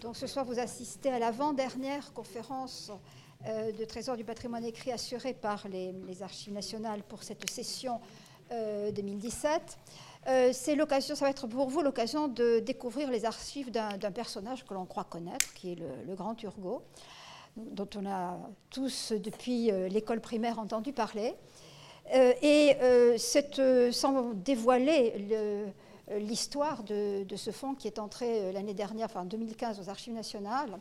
Donc ce soir, vous assistez à l'avant-dernière conférence euh, de Trésor du patrimoine écrit assurée par les, Archives nationales pour cette session 2017. Euh, euh, c'est l'occasion, ça va être pour vous l'occasion de découvrir les archives d'un personnage que l'on croit connaître, qui est le, grand Turgot, dont on a tous depuis l'école primaire entendu parler. et cette, sans dévoiler le, l'histoire de, ce fonds qui est entré euh, l'année dernière, enfin en 2015, aux Archives nationales.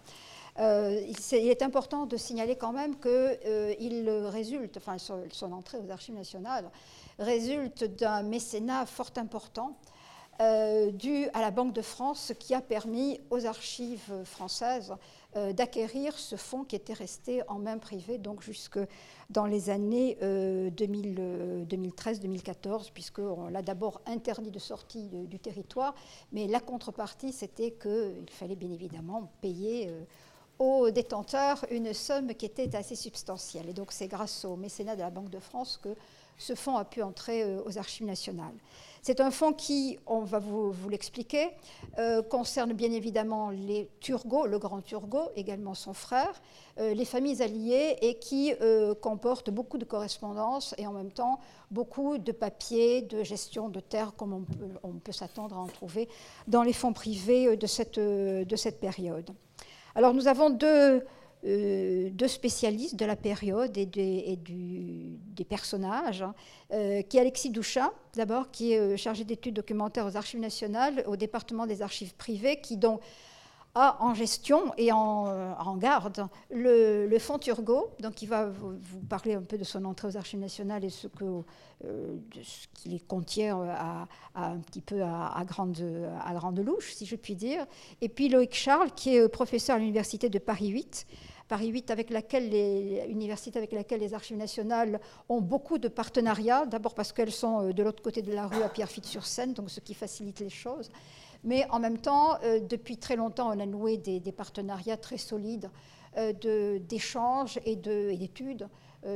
Euh, il, est important de signaler quand même qu'il résulte, enfin son, entrée aux Archives nationales, résulte d'un mécénat fort important dû à la Banque de France qui a permis aux archives françaises euh, d'acquérir ce fonds qui était resté en main privée donc jusque dans les années 2013-2014, euh, puisqu'on l'a d'abord interdit de sortie du territoire, mais la contrepartie, c'était qu'il fallait bien évidemment payer euh, aux détenteurs une somme qui était assez substantielle. Et donc c'est grâce au mécénat de la Banque de France que ce fonds a pu entrer aux archives nationales. C'est un fonds qui, on va vous, l'expliquer, euh, concerne bien évidemment les Turgot, le grand Turgot, également son frère, euh, les familles alliées et qui euh, comporte beaucoup de correspondances et en même temps beaucoup de papiers, de gestion de terres comme on peut, s'attendre à en trouver dans les fonds privés de cette, de cette période. Alors nous avons deux euh, deux spécialistes de la période et, des, des personnages, hein, euh, qui est Alexis Douchat, d'abord, qui est euh, chargé d'études documentaires aux Archives nationales, au département des archives privées, qui donc a en gestion et en, garde le, fonds Turgot. Donc, il va vous, parler un peu de son entrée aux Archives nationales et ce que ce qu'il contient à, un petit peu à, grande, à grande louche, si je puis dire. Et puis Loïc Charles, qui est professeur à l'Université de Paris 8, Paris 8, avec laquelle les universités avec laquelle les archives nationales ont beaucoup de partenariats. D'abord parce qu'elles sont euh, de l'autre côté de la rue à Pierrefitte-sur-Seine, donc ce qui facilite les choses. Mais en même temps, euh, depuis très longtemps, on a noué des, partenariats très solides euh, d'échanges et d'études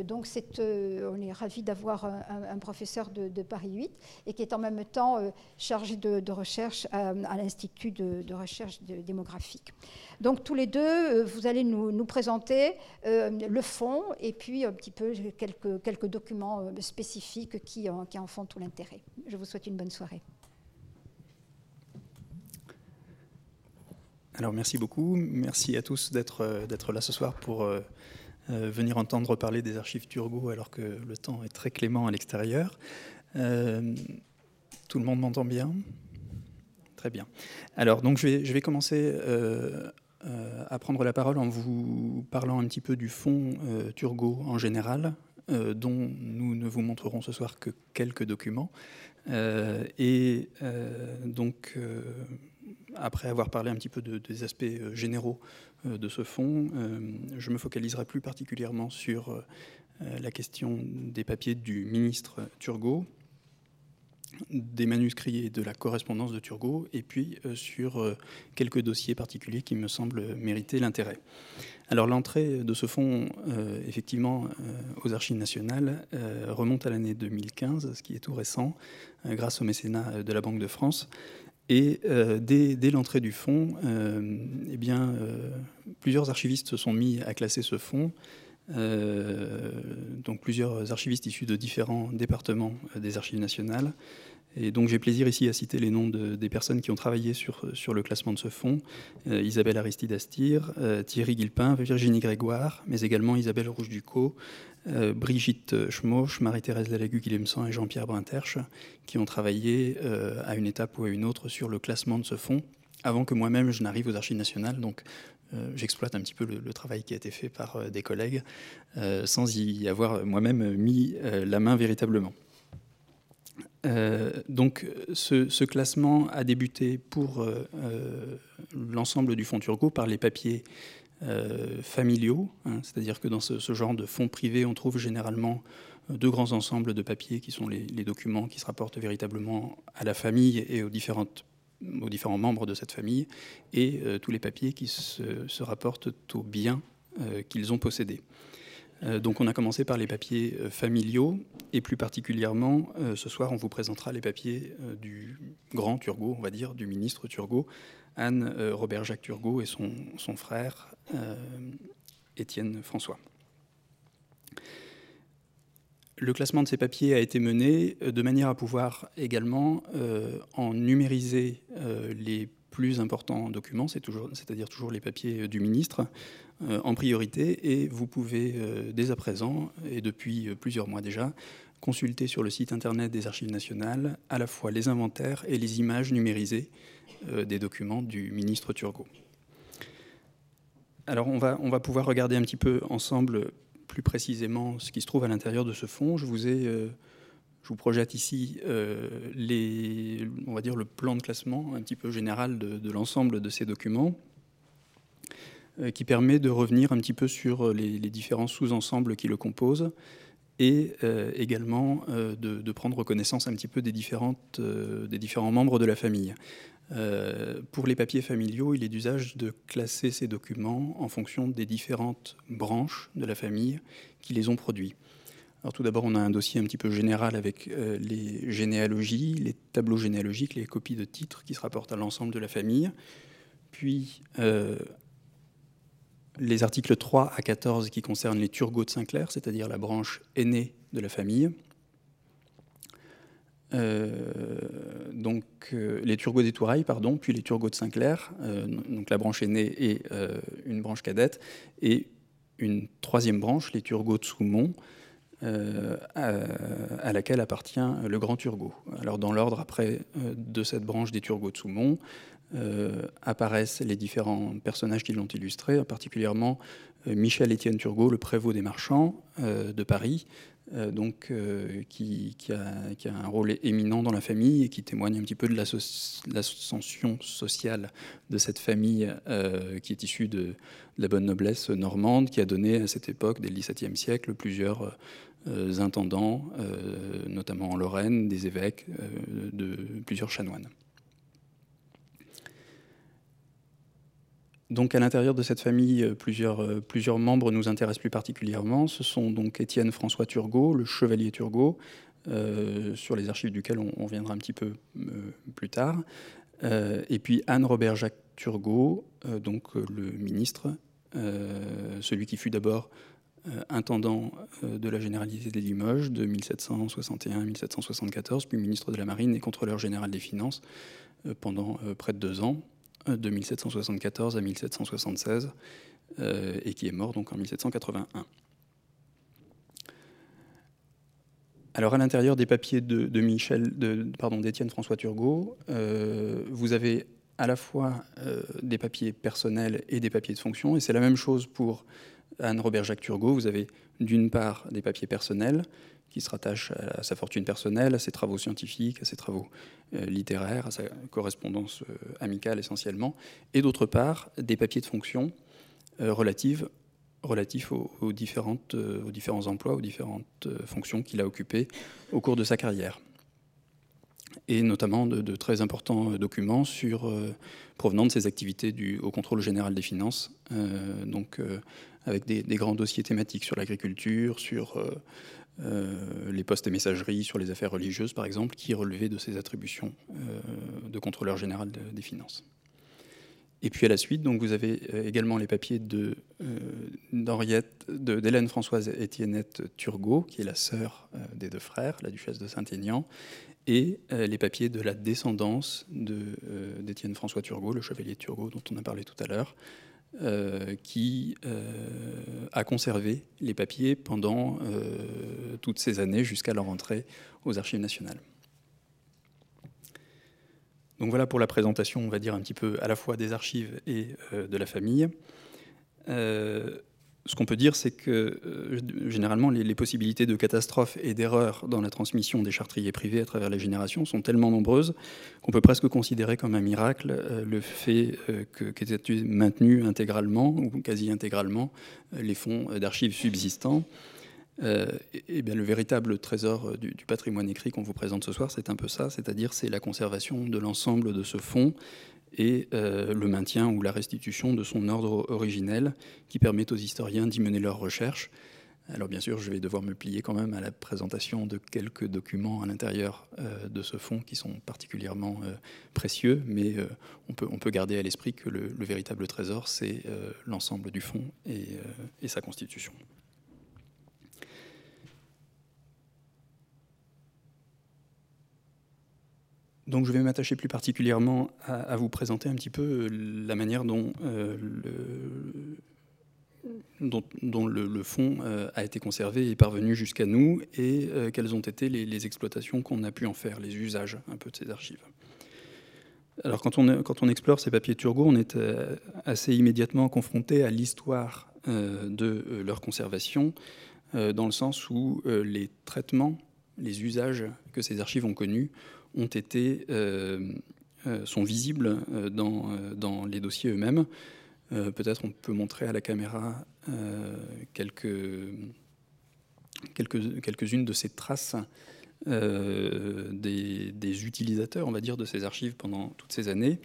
donc euh, on est ravis d'avoir un, professeur de, Paris 8 et qui est en même temps euh, chargé de, recherche à, l'Institut de, recherche démographique. Donc tous les deux, vous allez nous, présenter le fond et puis un petit peu quelques, documents spécifiques qui, qui en font tout l'intérêt. Je vous souhaite une bonne soirée. Alors merci beaucoup, merci à tous d'être là ce soir pour euh, venir entendre parler des archives Turgot alors que le temps est très clément à l'extérieur. Euh, tout le monde m'entend bien? Très bien. Alors, donc, je vais, je vais commencer euh, à prendre la parole en vous parlant un petit peu du fonds Turgot en général, dont nous ne vous montrerons ce soir que quelques documents. et donc, après avoir parlé un petit peu des aspects généraux de ce fonds. Euh, je me focaliserai plus particulièrement sur euh, la question des papiers du ministre Turgot, des manuscrits et de la correspondance de Turgot, et puis sur quelques dossiers particuliers qui me semblent mériter l'intérêt. Alors l'entrée de ce fonds, effectivement, aux archives nationales remonte à l'année 2015, ce qui est tout récent, grâce au mécénat de la Banque de France. Et euh, dès, l'entrée du fonds, euh, eh bien, euh, plusieurs archivistes se sont mis à classer ce fonds. donc plusieurs archivistes issus de différents départements des archives nationales. Et donc j'ai plaisir ici à citer les noms des personnes qui ont travaillé sur, sur le classement de ce fonds. Isabelle Aristide Astir, Thierry Guilpin, Virginie Grégoire, mais également Isabelle Rouge-Ducot, euh, Brigitte Schmoch, Marie-Thérèse Lalagu-Guillemsan et Jean-Pierre Brinterche, qui ont travaillé euh, à une étape ou à une autre sur le classement de ce fonds, avant que moi-même je n'arrive aux archives nationales. Donc euh, j'exploite un petit peu le, travail qui a été fait par des collègues, sans y avoir moi-même mis la main véritablement. donc ce, ce, classement a débuté pour l'ensemble du fonds Turgot par les papiers euh, familiaux, hein, c'est-à-dire que dans ce, genre de fonds privés, on trouve généralement euh, deux grands ensembles de papiers qui sont les, documents qui se rapportent véritablement à la famille et aux, différents membres de cette famille, et euh, tous les papiers qui se, rapportent aux biens qu'ils ont possédés. Donc on a commencé par les papiers familiaux et plus particulièrement ce soir on vous présentera les papiers du grand Turgot, on va dire, du ministre Turgot, Anne Robert-Jacques Turgot et son, son frère Étienne François. Le classement de ces papiers a été mené euh, de manière à pouvoir également euh, en numériser euh, les plus importants documents, c'est-à-dire toujours les papiers du ministre, en priorité. Et vous pouvez dès à présent, et depuis plusieurs mois déjà, consulter sur le site internet des Archives nationales à la fois les inventaires et les images numérisées des documents du ministre Turgot. Alors on va, on va pouvoir regarder un petit peu ensemble plus précisément ce qui se trouve à l'intérieur de ce fonds. Je vous ai, euh, je projette ici euh, les, on va dire le plan de classement un petit peu général de, l'ensemble de ces documents, euh, qui permet de revenir un petit peu sur les, différents sous-ensembles qui le composent et également de, prendre connaissance un petit peu des, différentes, des différents membres de la famille. Euh, pour les papiers familiaux, il est d'usage de classer ces documents en fonction des différentes branches de la famille qui les ont produits. Alors tout d'abord, on a un dossier un petit peu général avec euh, les généalogies, les tableaux généalogiques, les copies de titres qui se rapportent à l'ensemble de la famille. Puis euh, les articles 3 à 14 qui concernent les Turgot de Saint-Clair, c'est-à-dire la branche aînée de la famille. Euh, donc euh, les Turgots des Tourailles, pardon, puis les Turgots de Saint-Clair, euh, la branche aînée et une branche cadette, et une troisième branche, les Turgots de Soumont, à, laquelle appartient le Grand Turgot. Alors dans l'ordre après de cette branche des Turgots de Soumont, apparaissent les différents personnages qui l'ont illustré, particulièrement Michel Étienne Turgot, le prévôt des marchands de Paris, euh, donc, euh, qui, a, un rôle éminent dans la famille et qui témoigne un petit peu de l'ascension sociale de cette famille euh, qui est issue de, la bonne noblesse normande, qui a donné à cette époque, dès le XVIIe siècle, plusieurs intendants, notamment en Lorraine, des évêques, de plusieurs chanoines. Donc à l'intérieur de cette famille, euh, plusieurs, euh, plusieurs, membres nous intéressent plus particulièrement. Ce sont donc Étienne François Turgot, le chevalier Turgot, euh, sur les archives duquel on, viendra un petit peu plus tard. et puis Anne Robert Jacques Turgot, donc le ministre, celui qui fut d'abord intendant de la généralité des Limoges de 1761 à 1774, puis ministre de la Marine et contrôleur général des Finances pendant près de deux ans de 1774 à 1776 euh, et qui est mort donc en 1781. Alors à l'intérieur des papiers de, Michel, pardon, d'Étienne François Turgot, euh, vous avez à la fois euh, des papiers personnels et des papiers de fonction, et c'est la même chose pour Anne Robert Jacques Turgot. Vous avez d'une part des papiers personnels qui se rattache à sa fortune personnelle, à ses travaux scientifiques, à ses travaux euh, littéraires, à sa correspondance euh, amicale essentiellement, et d'autre part des papiers de fonction euh, relatifs aux, différents emplois, aux différentes fonctions qu'il a occupées au cours de sa carrière. Et notamment de, très importants documents sur, provenant de ses activités au contrôle général des finances, donc avec des, grands dossiers thématiques sur l'agriculture, sur les postes et messageries sur les affaires religieuses, par exemple, qui relevaient de ses attributions euh, de contrôleur général des finances. Et puis à la suite, donc vous avez euh, également les papiers de d'Hélène Françoise Étiennette Turgot, qui est la sœur des deux frères, la duchesse de Saint-Aignan, et les papiers de la descendance d'Étienne François Turgot, le chevalier Turgot dont on a parlé tout à l'heure, euh, qui euh, a conservé les papiers pendant euh, toutes ces années jusqu'à leur entrée aux archives nationales. Donc voilà pour la présentation, on va dire un petit peu à la fois des archives et de la famille ce qu'on peut dire, c'est que euh, généralement, les, possibilités de catastrophes et d'erreurs dans la transmission des chartriers privés à travers les générations sont tellement nombreuses qu'on peut presque considérer comme un miracle euh, le fait euh, été maintenus intégralement ou quasi intégralement les fonds d'archives subsistants. bien, le véritable trésor du, du patrimoine écrit qu'on vous présente ce soir, c'est un peu ça, c'est-à-dire c'est la conservation de l'ensemble de ce fonds et euh, le maintien ou la restitution de son ordre originel qui permet aux historiens d'y mener leurs recherches Alors bien sûr, je vais devoir me plier quand même à la présentation de quelques documents à l'intérieur de ce fonds qui sont particulièrement précieux, mais on, peut, on peut garder à l'esprit que le, véritable trésor, c'est l'ensemble du fonds et sa constitution. Donc je vais m'attacher plus particulièrement à, vous présenter un petit peu euh, la manière dont, euh, le, fonds euh, a été conservé et parvenu jusqu'à nous et quelles ont été les, exploitations qu'on a pu en faire, les usages un peu de ces archives. Alors quand on, quand on explore ces papiers Turgot, on est assez immédiatement confronté à l'histoire de leur conservation, dans le sens où les traitements, les usages que ces archives ont connus euh, euh, sont visibles euh, dans, les dossiers eux-mêmes. Peut-être on peut montrer à la caméra quelques, quelques, quelques-unes de ces traces des, utilisateurs, on va dire, de ces archives pendant toutes ces années.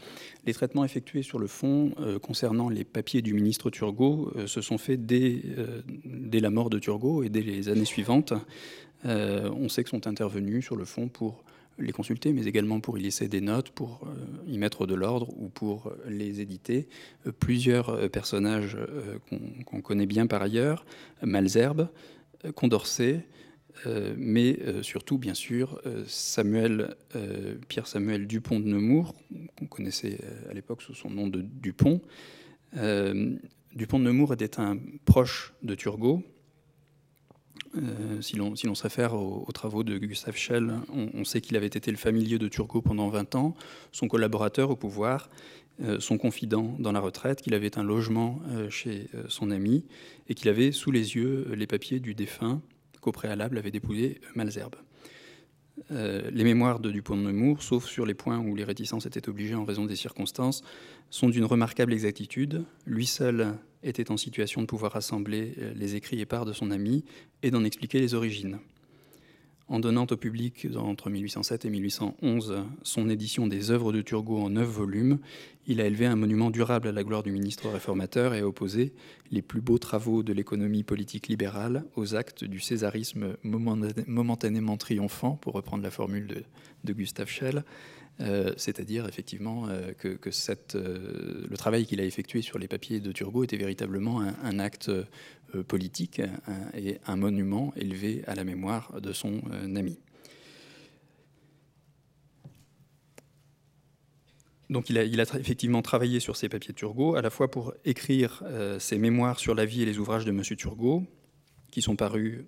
Les traitements effectués sur le fond concernant les papiers du ministre Turgot se sont faits dès, dès, la mort de Turgot et dès les années suivantes. on sait que sont intervenus sur le fond pour les consulter, mais également pour y laisser des notes, pour euh, y mettre de l'ordre ou pour euh, les éditer. Euh, plusieurs personnages qu'on connaît bien par ailleurs, Malzerbe, Condorcet, mais surtout, bien sûr, Samuel, Pierre Samuel Dupont de Nemours, qu'on connaissait à l'époque sous son nom de Dupont. Dupont de Nemours était un proche de Turgot, euh, si l'on se réfère aux, travaux de Gustave Schell, on, sait qu'il avait été le familier de Turgot pendant 20 ans, son collaborateur au pouvoir, euh, son confident dans la retraite, qu'il avait un logement euh, chez son ami et qu'il avait sous les yeux les papiers du défunt qu'au préalable avait dépouillé Malzerbe. Les mémoires de Dupont de Nemours, sauf sur les points où les réticences étaient obligées en raison des circonstances, sont d'une remarquable exactitude. Lui seul était en situation de pouvoir rassembler euh, les écrits et parts de son ami et d'en expliquer les origines. En donnant au public, entre 1807 et 1811, son édition des œuvres de Turgot en neuf volumes, il a élevé un monument durable à la gloire du ministre réformateur et a opposé les plus beaux travaux de l'économie politique libérale aux actes du césarisme momentanément triomphant, pour reprendre la formule de, Gustave Schell, euh, c'est-à-dire effectivement euh, que, euh, le travail qu'il a effectué sur les papiers de Turgot était véritablement un, acte politique et un monument élevé à la mémoire de son ami. Donc il a, effectivement travaillé sur ces papiers de Turgot, à la fois pour écrire ses mémoires sur la vie et les ouvrages de M. Turgot, qui sont parus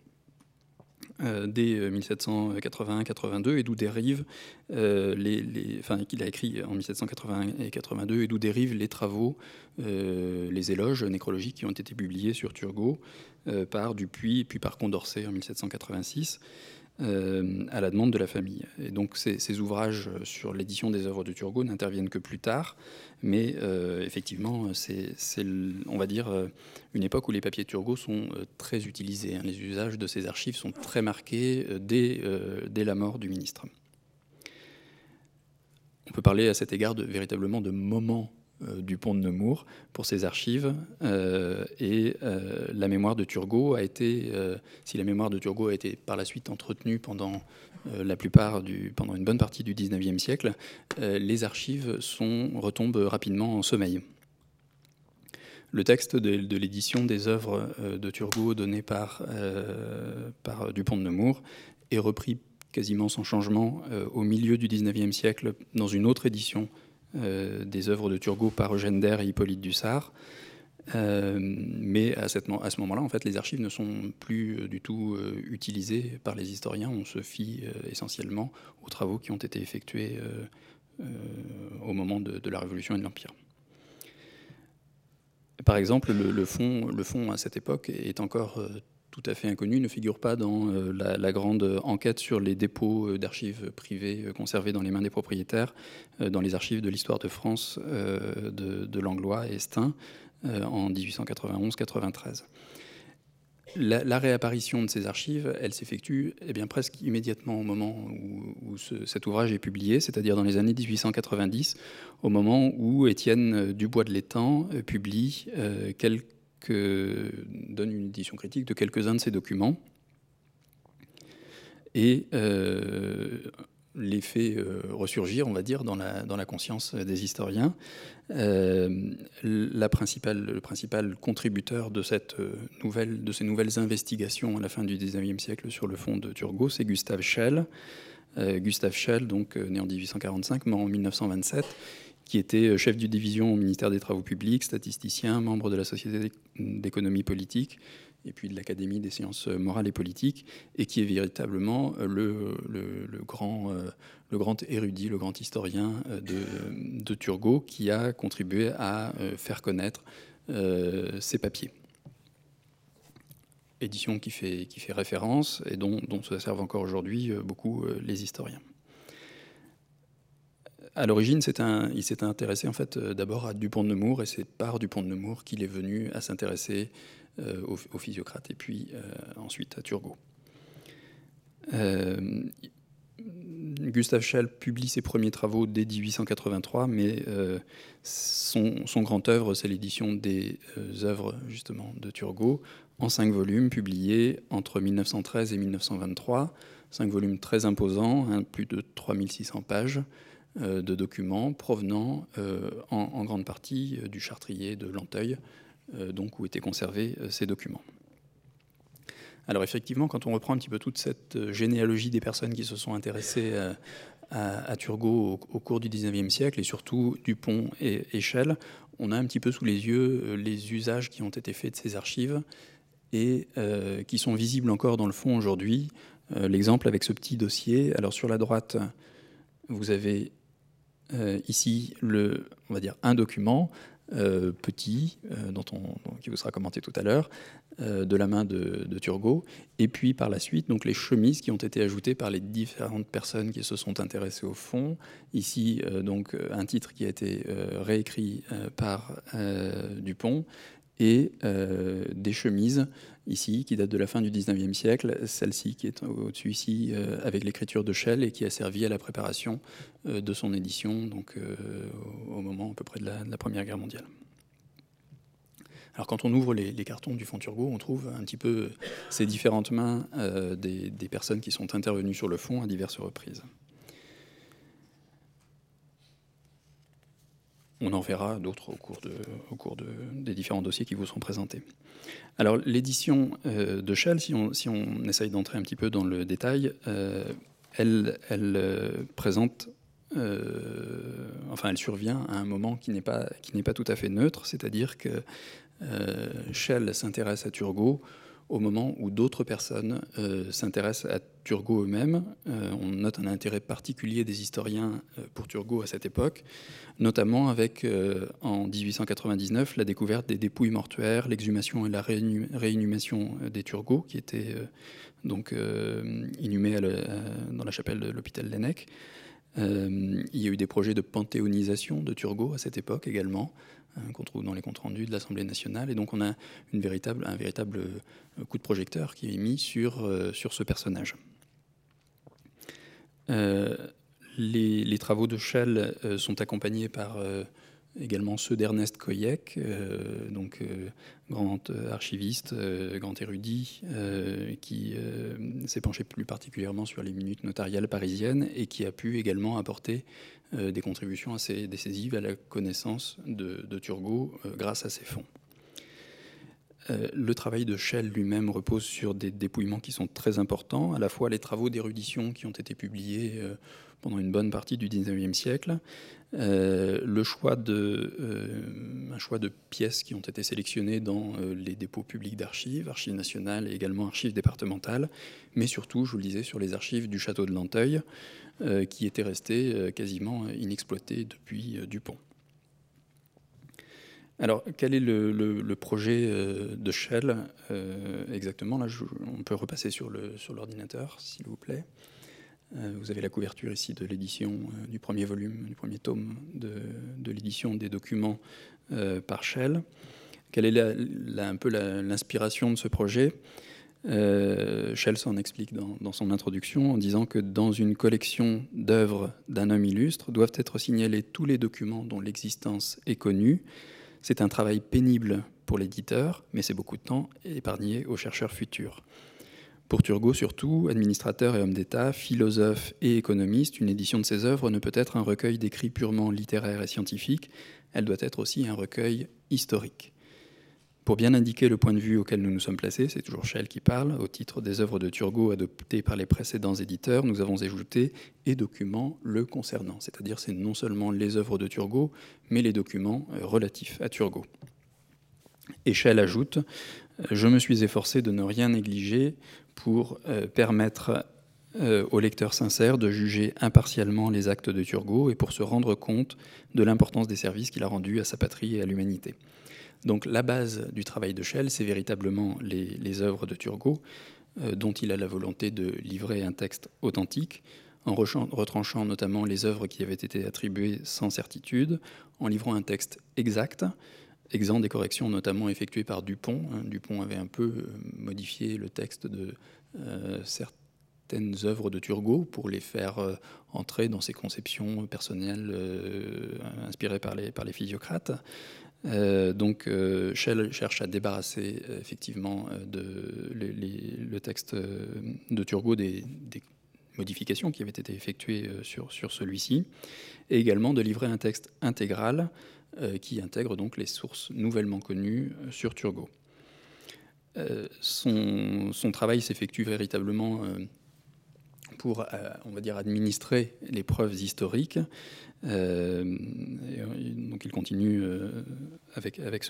euh, dès 1781-82 euh, et d'où dérivent euh, les, enfin qu'il a écrit en 1781 et 82 et d'où dérivent les travaux, les éloges nécrologiques qui ont été publiés sur Turgot par Dupuis puis par Condorcet en 1786. Euh, à la demande de la famille. Et donc ces, ouvrages sur l'édition des œuvres de Turgot n'interviennent que plus tard, mais euh, effectivement, c'est, on va dire, euh, une époque où les papiers Turgot sont très utilisés. Hein. Les usages de ces archives sont très marqués dès, dès la mort du ministre. On peut parler à cet égard véritablement de moments du pont de Nemours pour ses archives. Euh, et euh, la mémoire de Turgot a été, si la mémoire de Turgot a été par la suite entretenue pendant la plupart du, pendant une bonne partie du 19e siècle, les archives sont, retombent rapidement en sommeil. Le texte de, l'édition des œuvres de Turgot donné par, par Dupont de Nemours est repris quasiment sans changement au milieu du 19e siècle dans une autre édition euh, des œuvres de Turgot par Eugène et Hippolyte Dussart. Euh, mais à, cette, ce moment-là, en fait, les archives ne sont plus euh, du tout utilisées par les historiens. On se fie essentiellement aux travaux qui ont été effectués au moment de, la Révolution et de l'Empire. Par exemple, le, le, fond, le fond à cette époque est encore tout à fait inconnu, ne figure pas dans euh, la, grande enquête sur les dépôts euh, d'archives privées euh, conservés dans les mains des propriétaires, dans les archives de l'histoire de France de, Langlois et Stein en 1891-93. La, réapparition de ces archives, elle s'effectue eh bien, presque immédiatement au moment où, cet ouvrage est publié, c'est-à-dire dans les années 1890, au moment où Étienne Dubois de l'Étang publie quelques donne une édition critique de quelques-uns de ces documents. Et les fait ressurgir, on va dire, dans la, conscience des historiens. principale, le principal contributeur de ces nouvelles investigations à la fin du XIXe siècle sur le fond de Turgot, c'est Gustave Schell. Gustave Schell, donc né en 1845, mort en 1927, qui était euh, chef de division au ministère des Travaux publics, statisticien, membre de la Société d'économie politique et puis de l'Académie des sciences morales et politiques, et qui est véritablement euh, le, grand, euh, le grand érudit, le grand historien de, Turgot, qui a contribué à faire connaître ses papiers. Édition qui fait, référence et dont se servent encore aujourd'hui beaucoup les historiens à l'origine, il s'est intéressé en fait euh, d'abord à Dupont de Nemours et c'est par Dupont de Nemours qu'il est venu à s'intéresser euh, au, physiocrate et puis euh, ensuite à Turgot. Gustave Schell publie ses premiers travaux dès 1883, mais son, grand œuvre, c'est l'édition des œuvres justement de Turgot en cinq volumes publiés entre 1913 et 1923. Cinq volumes très imposants, hein, plus de 3600 pages, de documents provenant euh, en, grande partie euh, du Chartrier de Lanteuil, donc où étaient conservés ces documents. Alors effectivement, quand on reprend un petit peu toute cette généalogie des personnes qui se sont intéressées à, Turgot au, cours du XIXe siècle, et surtout Dupont et Échelle, on a un petit peu sous les yeux les usages qui ont été faits de ces archives et qui sont visibles encore dans le fond aujourd'hui. L'exemple avec ce petit dossier. Alors sur la droite, vous avez euh, ici on va dire un document euh, petit, euh, dont on, qui vous sera commenté tout à l'heure, de la main de, Turgot, et puis par la suite donc les chemises qui ont été ajoutées par les différentes personnes qui se sont intéressées au fond. Ici donc un titre qui a été réécrit par Dupont et des chemises ici, qui date de la fin du 19e siècle, celle-ci qui est au-dessus ici euh, avec l'écriture de Shell et qui a servi à la préparation euh, de son édition, donc euh, au moment à peu près de la, Première Guerre mondiale. Alors quand on ouvre les, cartons du fond Turgot, on trouve un petit peu ces différentes mains des personnes qui sont intervenues sur le fond à diverses reprises. On en verra d'autres au cours, des différents dossiers qui vous sont présentés. Alors l'édition euh, de Shell, si on, si essaye d'entrer un petit peu dans le détail, euh, elle, euh, présente, enfin elle survient à un moment qui n'est pas, pas tout à fait neutre, c'est-à-dire que Shell s'intéresse à Turgot au moment où d'autres personnes euh, s'intéressent à Turgot eux-mêmes. Euh, on note un intérêt particulier des historiens euh, pour Turgot à cette époque, notamment avec, en 1899, la découverte des dépouilles mortuaires, l'exhumation et la réinhumation des Turgot, qui étaient donc inhumés dans la chapelle de l'hôpital Lennec. il y a eu des projets de panthéonisation de Turgot à cette époque également, qu'on trouve dans les comptes rendus de l'Assemblée nationale. Et donc on a un véritable euh, coup de projecteur qui est mis sur, euh, sur ce personnage. Euh, les, travaux de Schell sont accompagnés par également ceux d'Ernest Koyek, donc grand archiviste, grand érudit, qui s'est penché plus particulièrement sur les minutes notariales parisiennes et qui a pu également apporter des contributions assez décisives à la connaissance de, Turgot euh, grâce à ces fonds. Euh, le travail de Shell lui-même repose sur des dépouillements qui sont très importants, à la fois les travaux d'érudition qui ont été publiés pendant une bonne partie du XIXe siècle, le choix de, choix de pièces qui ont été sélectionnées dans les dépôts publics d'archives, archives nationales et également archives départementales, mais surtout, je vous le disais, sur les archives du château de Lanteuil, euh, qui était resté euh, quasiment inexploité depuis euh, Dupont. Alors, quel est le, projet de Shell exactement? Là, on peut repasser sur l'ordinateur, s'il vous plaît. vous avez la couverture ici de l'édition du premier volume, du premier tome de, l'édition des documents par Shell. Quelle est un peu l'inspiration de ce projet? Euh, Shell s'en explique dans, son introduction en disant que dans une collection d'œuvres d'un homme illustre doivent être signalés tous les documents dont l'existence est connue. C'est un travail pénible pour l'éditeur, mais c'est beaucoup de temps épargné aux chercheurs futurs. Pour Turgot surtout, administrateur et homme d'État, philosophe et économiste, une édition de ses œuvres ne peut être un recueil d'écrits purement littéraires et scientifiques, elle doit être aussi un recueil historique. Pour bien indiquer le point de vue auquel nous nous sommes placés, c'est toujours Schell qui parle, au titre des œuvres de Turgot adoptées par les précédents éditeurs, nous avons ajouté et documents le concernant, c'est-à-dire c'est non seulement les œuvres de Turgot, mais les documents euh, relatifs à Turgot. Et Schell ajoute Je me suis efforcé de ne rien négliger pour euh, permettre euh, au lecteur sincère de juger impartialement les actes de Turgot et pour se rendre compte de l'importance des services qu'il a rendus à sa patrie et à l'humanité. Donc la base du travail de Shell, c'est véritablement les, œuvres de Turgot, euh, dont il a la volonté de livrer un texte authentique, en retranchant notamment les œuvres qui avaient été attribuées sans certitude, en livrant un texte exact, exempt des corrections notamment effectuées par Dupont. Hein. Dupont avait un peu euh, modifié le texte de euh, certaines œuvres de Turgot pour les faire entrer dans ses conceptions personnelles inspirées par les physiocrates. Euh, donc euh, Shell cherche à débarrasser euh, effectivement de, le texte de Turgot des, modifications qui avaient été effectuées sur, celui-ci, et également de livrer un texte intégral qui intègre donc les sources nouvellement connues sur Turgot. Son, travail s'effectue véritablement pour, on va dire, administrer les preuves historiques euh, donc il continue euh, avec, avec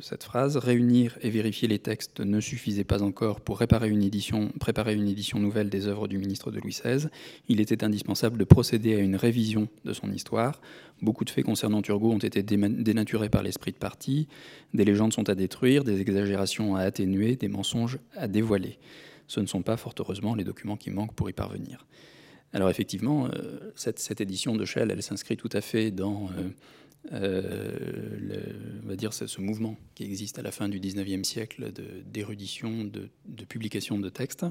cette phrase Réunir et vérifier les textes ne suffisait pas encore pour réparer une édition, préparer une édition nouvelle des œuvres du ministre de Louis XVI. Il était indispensable de procéder à une révision de son histoire. Beaucoup de faits concernant Turgot ont été dénaturés par l'esprit de parti. Des légendes sont à détruire, des exagérations à atténuer, des mensonges à dévoiler. Ce ne sont pas, fort heureusement, les documents qui manquent pour y parvenir. Alors effectivement, euh, cette, édition de Shell, elle s'inscrit tout à fait dans euh, euh, on va dire, ce mouvement qui existe à la fin du 19e siècle d'érudition, de, publication de textes,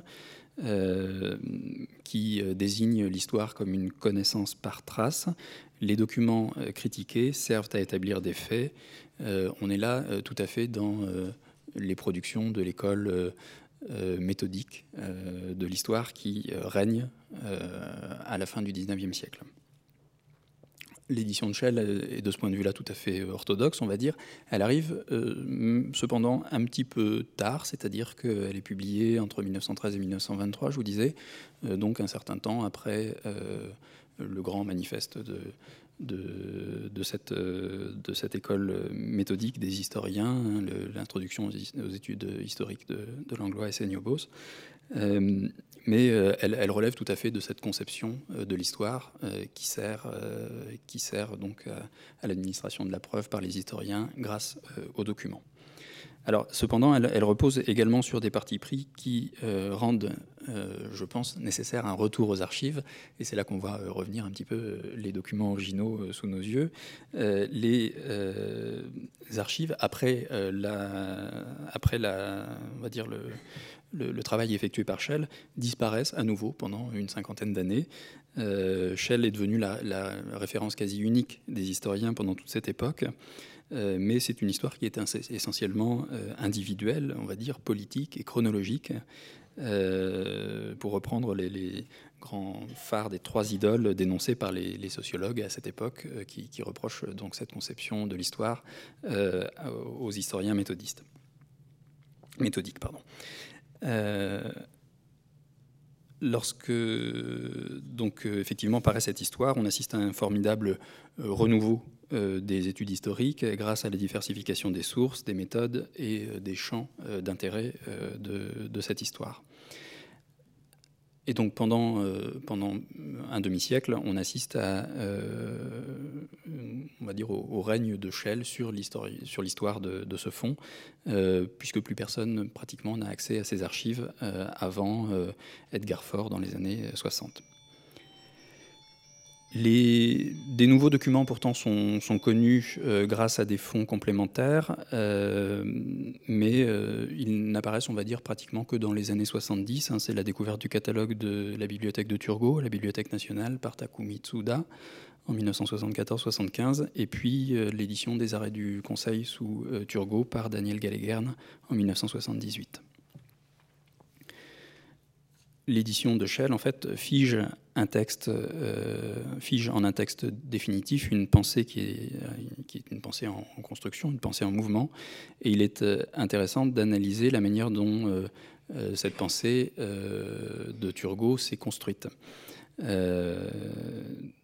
qui désigne l'histoire comme une connaissance par trace. Les documents critiqués servent à établir des faits. on est là tout à fait dans les productions de l'école méthodique euh, de l'histoire qui euh, règne à la fin du XIXe siècle. L'édition de Shell est de ce point de vue-là tout à fait orthodoxe, on va dire. Elle arrive cependant un petit peu tard, c'est-à-dire qu'elle est publiée entre 1913 et 1923, je vous disais, donc un certain temps après le grand manifeste de, de, cette, de cette école méthodique des historiens, hein, l'introduction aux, études historiques de, Langlois et Seignobos. Euh, mais euh, elle, relève tout à fait de cette conception euh, de l'histoire qui, sert, qui sert donc à l'administration de la preuve par les historiens grâce aux documents. Alors, cependant, elle, repose également sur des partis pris qui euh, rendent, euh, je pense, nécessaire un retour aux archives. Et c'est là qu'on va euh, revenir un petit peu les documents originaux sous nos yeux. les archives, après, la, après la, on va dire le, travail effectué par Shell, disparaissent à nouveau pendant une cinquantaine d'années. Shell est devenu la, la, référence quasi unique des historiens pendant toute cette époque. Euh, mais c'est une histoire qui est essentiellement euh, individuelle, on va dire, politique et chronologique, euh, pour reprendre les, grands phares des trois idoles dénoncés par les, sociologues à cette époque, qui, reprochent donc cette conception de l'histoire aux historiens méthodistes. Méthodiques, pardon. Lorsque, donc, effectivement, paraît cette histoire, on assiste à un formidable renouveau euh, des études historiques grâce à la diversification des sources, des méthodes et euh, des champs euh, d'intérêt de, cette histoire. Et donc pendant, pendant un demi-siècle, on assiste à, on va dire, au, règne de Shell sur l'histoire de, de, ce fonds, puisque plus personne pratiquement n'a accès à ces archives avant Edgar Faure dans les années 60. Les, des nouveaux documents pourtant sont, connus euh, grâce à des fonds complémentaires, euh, mais euh, ils n'apparaissent, on va dire, pratiquement que dans les années 70. Hein. C'est la découverte du catalogue de la bibliothèque de Turgot, la bibliothèque nationale, par Takumi Tsuda, en 1974-75, et puis l'édition des arrêts du Conseil sous Turgot par Daniel Gallegern en 1978 l'édition de Shell en fait fige un texte, euh, en un texte définitif une pensée qui est, est une pensée en, construction, une pensée en mouvement, et il est euh, intéressant d'analyser la manière dont euh, cette pensée de Turgot s'est construite.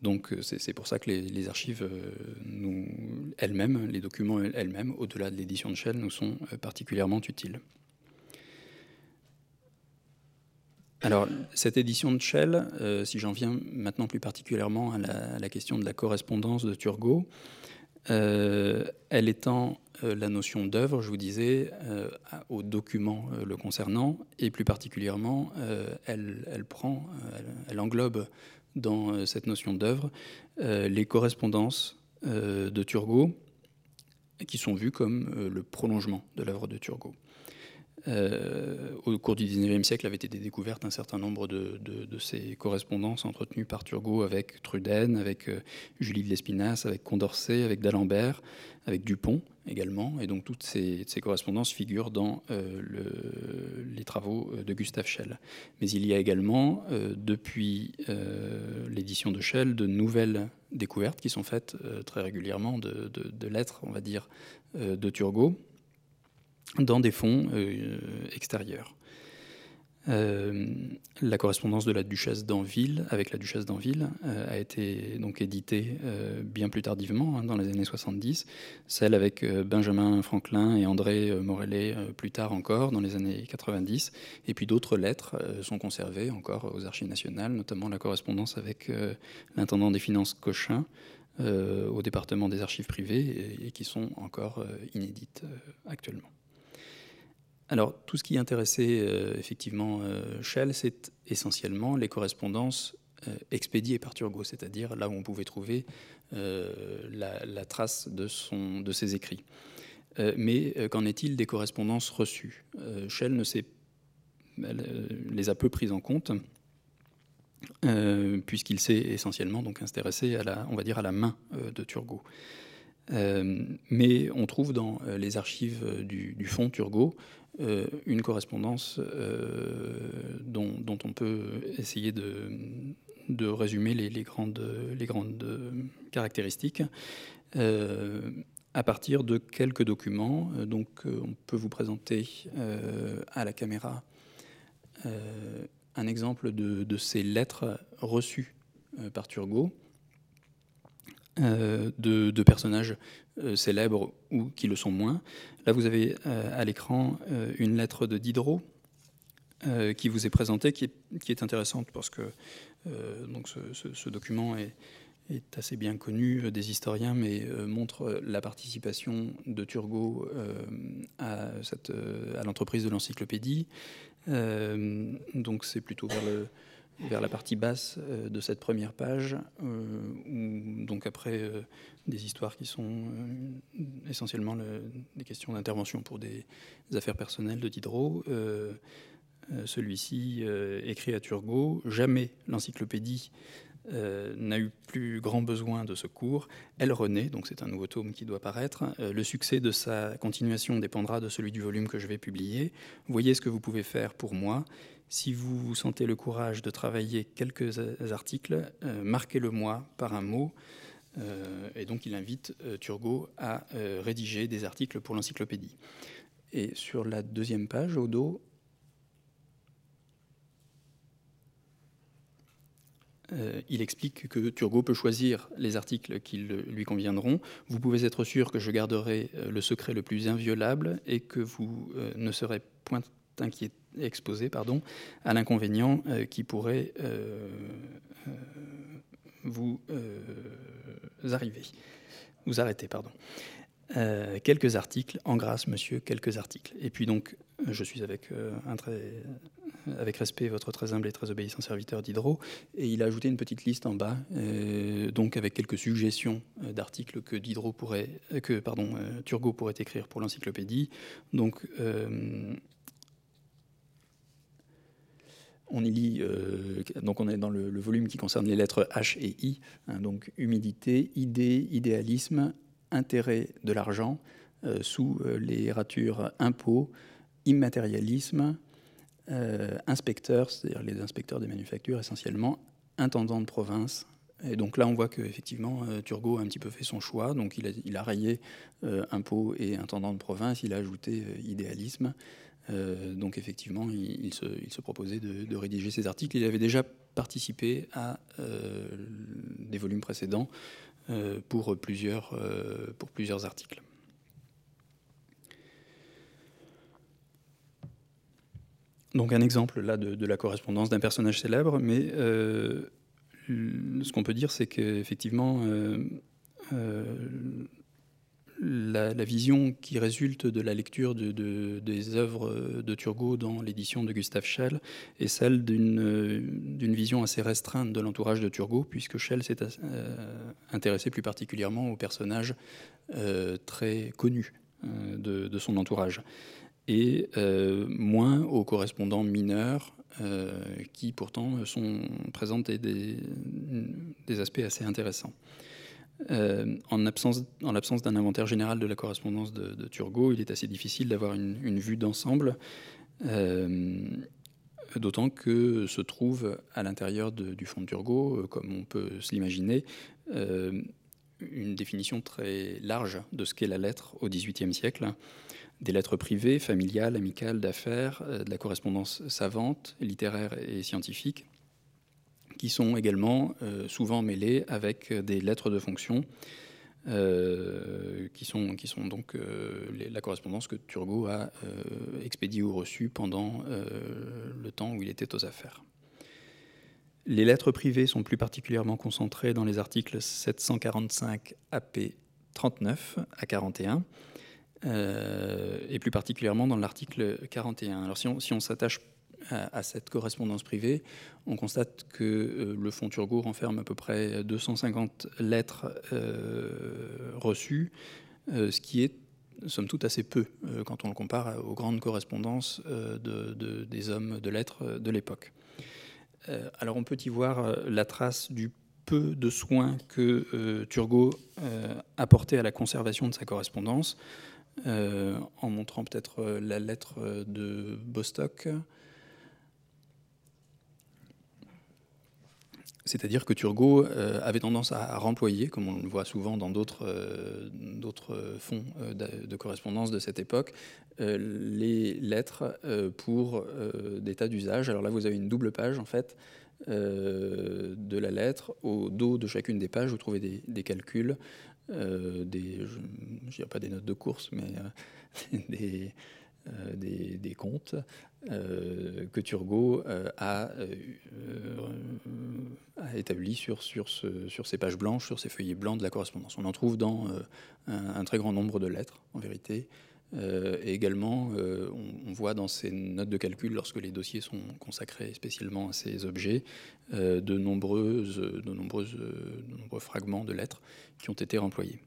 donc c'est pour ça que les, les archives, elles-mêmes, les documents elles-mêmes, au-delà de l'édition de Shell, nous sont particulièrement utiles. Alors, cette édition de Shell, euh, si j'en viens maintenant plus particulièrement à la, question de la correspondance de Turgot, euh, elle étend euh, la notion d'œuvre, je vous disais, au document le concernant, et plus particulièrement, elle, elle, englobe dans cette notion d'œuvre les correspondances de Turgot, qui sont vues comme le prolongement de l'œuvre de Turgot. Euh, au cours du XIXe siècle avait été découverte un certain nombre de, ces correspondances entretenues par Turgot avec Trudaine, avec euh, Julie de Lespinasse, avec Condorcet, avec d'Alembert, avec Dupont également. Et donc toutes ces, correspondances figurent dans euh, les travaux de Gustave Schell. Mais il y a également, depuis l'édition de Schell, de nouvelles découvertes qui sont faites très régulièrement de, lettres, on va dire, de Turgot dans des fonds euh, extérieurs. Euh, la correspondance de la duchesse d'Anville avec la duchesse d'Anville euh, a été donc éditée bien plus tardivement, hein, dans les années 70. Celle avec Benjamin Franklin et André Morellet plus tard encore, dans les années 90. Et puis d'autres lettres sont conservées encore aux archives nationales, notamment la correspondance avec l'intendant des finances Cochin. au département des archives privées et qui sont encore inédites actuellement. Alors, tout ce qui intéressait euh, effectivement euh, Shell, c'est essentiellement les correspondances euh, expédiées par Turgot, c'est-à-dire là où on pouvait trouver la, trace de, ses écrits. mais qu'en est-il des correspondances reçues? Shell ne les a peu prises en compte. puisqu'il s'est essentiellement donc intéressé à la, on va dire à la main de Turgot. Mais on trouve dans les archives du, du fonds Turgot euh, une correspondance euh, dont, on peut essayer de, résumer les, grandes, les grandes caractéristiques euh, à partir de quelques documents. Donc, on peut vous présenter à la caméra un exemple de, de, ces lettres reçues par Turgot. De, de, personnages célèbres ou qui le sont moins. Là, vous avez euh, à l'écran euh, une lettre de Diderot euh, qui vous est présentée, qui est, intéressante parce que donc ce, document est, assez bien connu des historiens, mais montre la participation de Turgot à, à l'entreprise de l'encyclopédie. donc c'est plutôt vers le, vers la partie basse euh, de cette première page, euh, où, donc après euh, des histoires qui sont essentiellement des questions d'intervention pour des, affaires personnelles de Diderot. Celui-ci écrit à Turgot Jamais l'encyclopédie n'a eu plus grand besoin de secours. Elle renaît, donc c'est un nouveau tome qui doit paraître. le succès de sa continuation dépendra de celui du volume que je vais publier. Voyez ce que vous pouvez faire pour moi si vous sentez le courage de travailler quelques articles, euh, marquez-le moi par un mot. Euh, et donc il invite euh, Turgot à rédiger des articles pour l'encyclopédie. Et sur la deuxième page, au dos, il explique que Turgot peut choisir les articles qui lui conviendront. Vous pouvez être sûr que je garderai le secret le plus inviolable et que vous ne serez point exposé pardon, à l'inconvénient euh, qui pourrait euh, euh, vous arriver, vous arrêter. Pardon. quelques articles, en grâce, monsieur, quelques articles. Et puis donc, je suis avec, un très, avec respect votre très humble et très obéissant serviteur Diderot, et il a ajouté une petite liste en bas, donc avec quelques suggestions d'articles que Diderot pourrait, que pardon, Turgot pourrait écrire pour l'encyclopédie. Donc On y lit, donc on est dans le, volume qui concerne les lettres H et I, hein, donc humidité, idée, idéalisme, intérêt de l'argent, sous les ratures impôts, immatérialisme, inspecteurs, c'est-à-dire les inspecteurs des manufactures essentiellement, intendant de province, et donc là, on voit qu'effectivement, euh, Turgot a un petit peu fait son choix. Donc il a, rayé euh, impôt et intendant de province, il a ajouté euh, donc effectivement, il, se, proposait de, rédiger ces articles. Il avait déjà participé à des volumes précédents pour, plusieurs, pour plusieurs articles. Donc un exemple là de, de la correspondance d'un personnage célèbre, mais ce qu'on peut dire, c'est qu'effectivement, euh, euh, la, vision qui résulte de la lecture de, des œuvres de Turgot dans l'édition de Gustave Schell est celle d'une vision assez restreinte de l'entourage de Turgot, puisque Schell s'est euh, intéressé plus particulièrement aux personnages très connus de, son entourage, et moins aux correspondants mineurs euh, qui pourtant sont, présentent des, aspects assez intéressants. Euh, en l'absence d'un inventaire général de la correspondance de, Turgot, il est assez difficile d'avoir une, vue d'ensemble, euh, d'autant que se trouve à l'intérieur du fond de Turgot, comme on peut se l'imaginer, une définition très large de ce qu'est la lettre au XVIIIe siècle, des lettres privées, familiales, amicales, d'affaires, euh, de la correspondance savante, littéraire et scientifique, sont également euh, souvent mêlées avec des lettres de fonction, euh, qui, sont, qui sont donc la correspondance que Turgot a expédiée ou reçue pendant le temps où il était aux affaires. Les lettres privées sont plus particulièrement concentrées dans les articles 745 AP 39 à 41 euh, et plus particulièrement dans l'article 41. Alors si on s'attache à, cette correspondance privée, on constate que euh, le fonds Turgot renferme à peu près 250 lettres euh, reçues, ce qui est somme toute assez peu quand on le compare aux grandes correspondances de, des hommes de lettres de l'époque. alors on peut y voir la trace du peu de soins que Turgot apportait à la conservation de sa correspondance. Euh, en montrant peut-être euh, la lettre euh, de Bostock. C'est-à-dire que Turgot avait tendance à, remployer, comme on le voit souvent dans d'autres fonds de, correspondance de cette époque, les lettres pour des tas d'usages. Alors là, vous avez une double page, en fait, de la lettre. Au dos de chacune des pages, vous trouvez des calculs euh, des, je ne dirais pas des notes de course, mais euh, euh, des, des, comptes que Turgot a, a établis sur, sur, ce, sur, ces pages blanches, sur ces feuillets blancs de la correspondance. On en trouve dans un, très grand nombre de lettres, en vérité. et également, on, voit dans ces notes de calcul, lorsque les dossiers sont consacrés spécialement à ces objets, de, de nombreux fragments de lettres qui ont été remployés.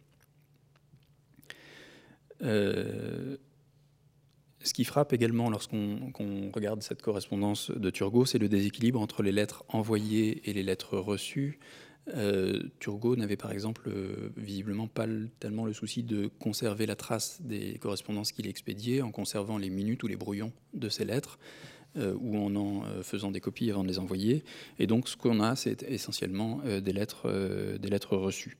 Euh, ce qui frappe également lorsqu'on regarde cette correspondance de Turgot, c'est le déséquilibre entre les lettres envoyées et les lettres reçues. Euh, Turgot n'avait par exemple euh, visiblement pas tellement le souci de conserver la trace des correspondances qu'il expédiait en conservant les minutes ou les brouillons de ces lettres ou en en faisant des copies avant de les envoyer. Et donc ce qu'on a, c'est essentiellement des, lettres, des lettres reçues.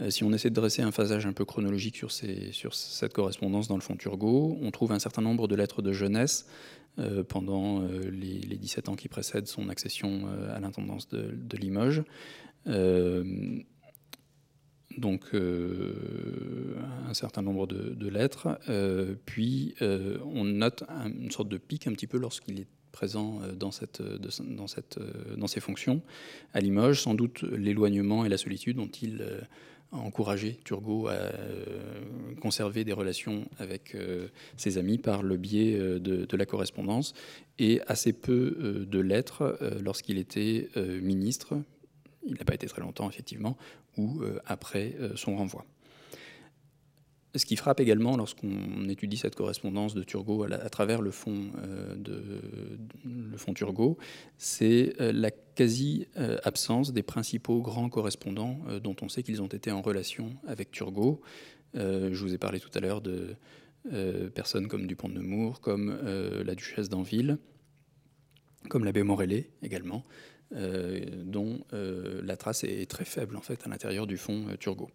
Euh, si on essaie de dresser un phasage un peu chronologique sur, cette correspondance dans le fond Turgot, on trouve un certain nombre de lettres de jeunesse euh, pendant euh, les, 17 ans qui précèdent son accession à l'intendance de, Limoges. donc un certain nombre de, lettres. puis on note une sorte de pic un petit peu lorsqu'il est présent dans, cette, dans, ses fonctions à Limoges, sans doute l'éloignement et la solitude dont il encouragé Turgot à euh, conserver des relations avec euh, ses amis par le biais euh, de, la correspondance et assez peu de lettres lorsqu'il était ministre. Il n'a pas été très longtemps, effectivement, ou après son renvoi. Ce qui frappe également lorsqu'on étudie cette correspondance de Turgot à, travers le fond, de, le fond Turgot, c'est la quasi-absence des principaux grands correspondants dont on sait qu'ils ont été en relation avec Turgot. je vous ai parlé tout à l'heure de personnes comme Dupont de Nemours, comme la duchesse d'Anville, comme l'abbé Morellet également, euh, dont euh, la trace est très faible en fait à l'intérieur du fond euh, Turgot.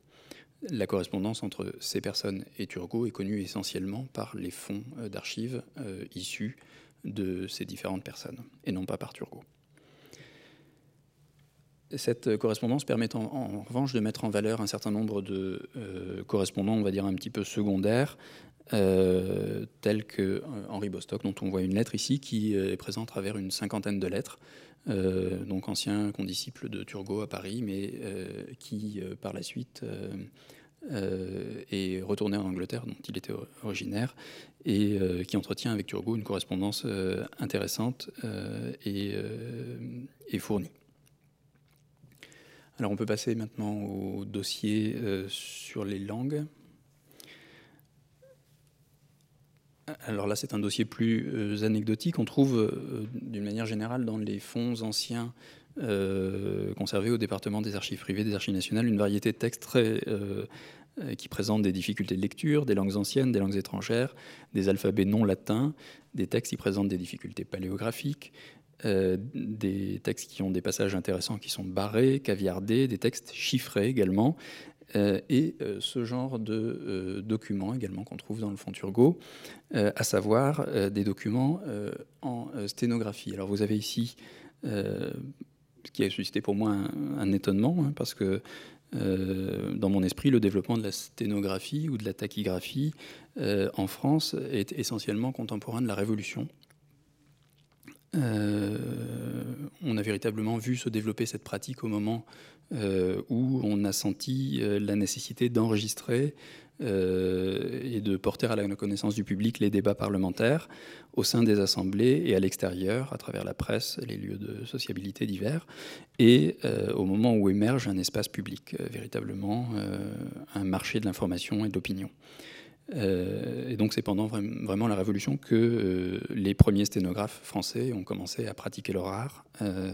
La correspondance entre ces personnes et Turgot est connue essentiellement par les fonds d'archives issus de ces différentes personnes, et non pas par Turgot. Cette correspondance permet en, revanche de mettre en valeur un certain nombre de correspondants, on va dire un petit peu secondaires, euh, tel que Henri Bostock, dont on voit une lettre ici, qui est présente à travers une cinquantaine de lettres, euh, donc ancien condisciple de Turgot à Paris, mais euh, qui par la suite est retourné en Angleterre, dont il était originaire, et qui entretient avec Turgot une correspondance intéressante et, fournie. Alors on peut passer maintenant au dossier sur les langues. Alors là, c'est un dossier plus euh, anecdotique. On trouve, euh, d'une manière générale, dans les fonds anciens euh, conservés au département des archives privées des archives nationales, une variété de textes qui présentent des difficultés de lecture, des langues anciennes, des langues étrangères, des alphabets non latins, des textes qui présentent des difficultés paléographiques, des textes qui ont des passages intéressants qui sont barrés, caviardés, des textes chiffrés également, et euh, ce genre de euh, documents également qu'on trouve dans le fond Turgot, à savoir des documents en sténographie. Alors vous avez ici ce qui a suscité pour moi un, étonnement, hein, parce que dans mon esprit, le développement de la sténographie ou de la tachygraphie en France est essentiellement contemporain de la Révolution. on a véritablement vu se développer cette pratique au moment euh, où on a senti euh, la nécessité d'enregistrer euh, et de porter à la connaissance du public les débats parlementaires au sein des assemblées et à l'extérieur, à travers la presse, les lieux de sociabilité divers, et au moment où émerge un espace public, véritablement un marché de l'information et de l'opinion. Euh, et donc c'est pendant vraiment la Révolution que euh, les premiers sténographes français ont commencé à pratiquer leur art euh,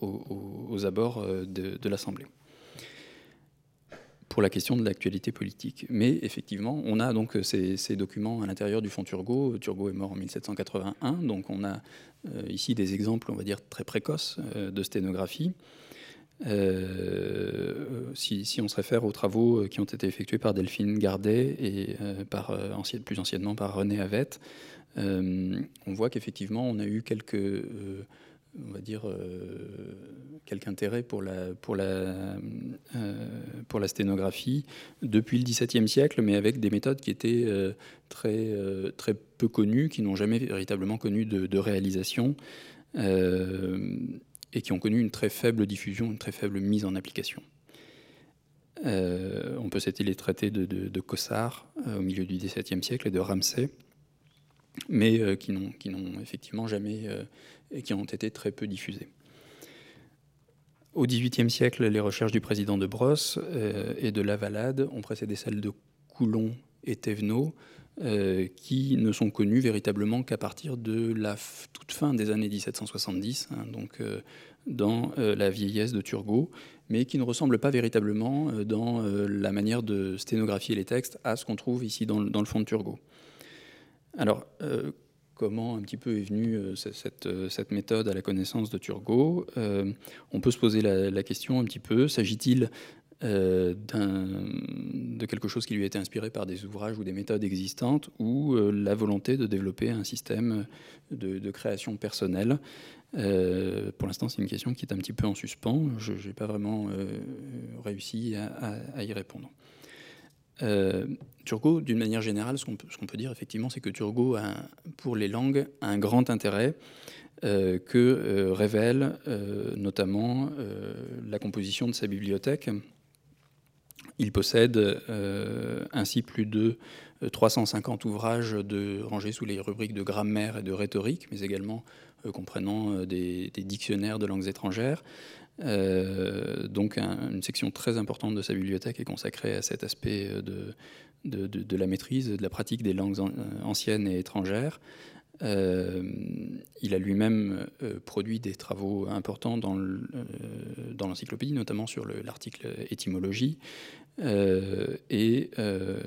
aux, abords de, l'Assemblée. Pour la question de l'actualité politique. Mais effectivement, on a donc ces, ces documents à l'intérieur du fonds Turgot. Turgot est mort en 1781, donc on a ici des exemples, on va dire, très précoces de sténographie. Euh, si, on se réfère aux travaux euh, qui ont été effectués par Delphine Gardet et euh, par, plus anciennement par René Avette, on voit qu'effectivement on a eu quelques on va dire, quelque intérêt pour la, pour, la, pour la sténographie depuis le XVIIe siècle, mais avec des méthodes qui étaient très, très peu connues, qui n'ont jamais véritablement connu de, de réalisation et qui ont connu une très faible diffusion, une très faible mise en application. Euh, on peut citer les traités de, de, Cossard euh, au milieu du XVIIe siècle et de Ramsay, mais euh, qui n'ont effectivement jamais et qui ont été très peu diffusés. Au XVIIIe siècle, les recherches du président de Brosse et de Lavalade ont précédé celles de Coulon et Thévenot, qui ne sont connues véritablement qu'à partir de la toute fin des années 1770, hein, donc dans euh, la vieillesse de Turgot, mais qui ne ressemble pas véritablement euh, dans euh, la manière de sténographier les textes à ce qu'on trouve ici dans, le fond de Turgot. Alors, comment un petit peu est venue cette, méthode à la connaissance de Turgot On peut se poser la, question un petit peu, s'agit-il de quelque chose qui lui a été inspiré par des ouvrages ou des méthodes existantes, ou la volonté de développer un système de création personnelle euh, pour l'instant, c'est une question qui est un petit peu en suspens. Je n'ai pas vraiment euh, réussi à, y répondre. Euh, Turgot, d'une manière générale, ce qu'on peut, dire effectivement, c'est que Turgot, a, pour les langues, un grand intérêt que révèle notamment la composition de sa bibliothèque. Il possède ainsi plus de 350 ouvrages de, rangés sous les rubriques de grammaire et de rhétorique, mais également euh, comprenant euh, des, dictionnaires de langues étrangères, donc une section très importante de sa bibliothèque est consacrée à cet aspect de, la maîtrise, de la pratique des langues anciennes et étrangères. Euh, il a lui-même euh, produit des travaux importants dans euh, l'encyclopédie, notamment sur l'article étymologie. et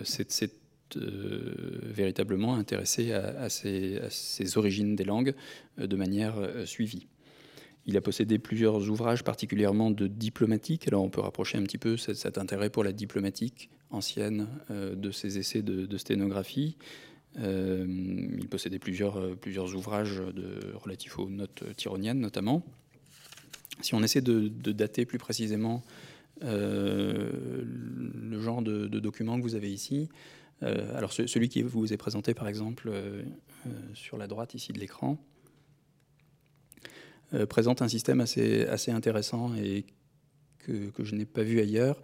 c'est véritablement intéressé à, ces, origines des langues de manière suivie. Il a possédé plusieurs ouvrages particulièrement de diplomatique. Alors on peut rapprocher un petit peu cet, intérêt pour la diplomatique ancienne de ses essais de sténographie. Euh, il possédait plusieurs, euh, plusieurs ouvrages relatifs aux notes tyroniennes notamment. Si on essaie de, dater plus précisément euh, le genre de, documents que vous avez ici, alors celui qui vous est présenté par exemple sur la droite ici de l'écran, présente un système assez, assez intéressant et que, que je n'ai pas vu ailleurs,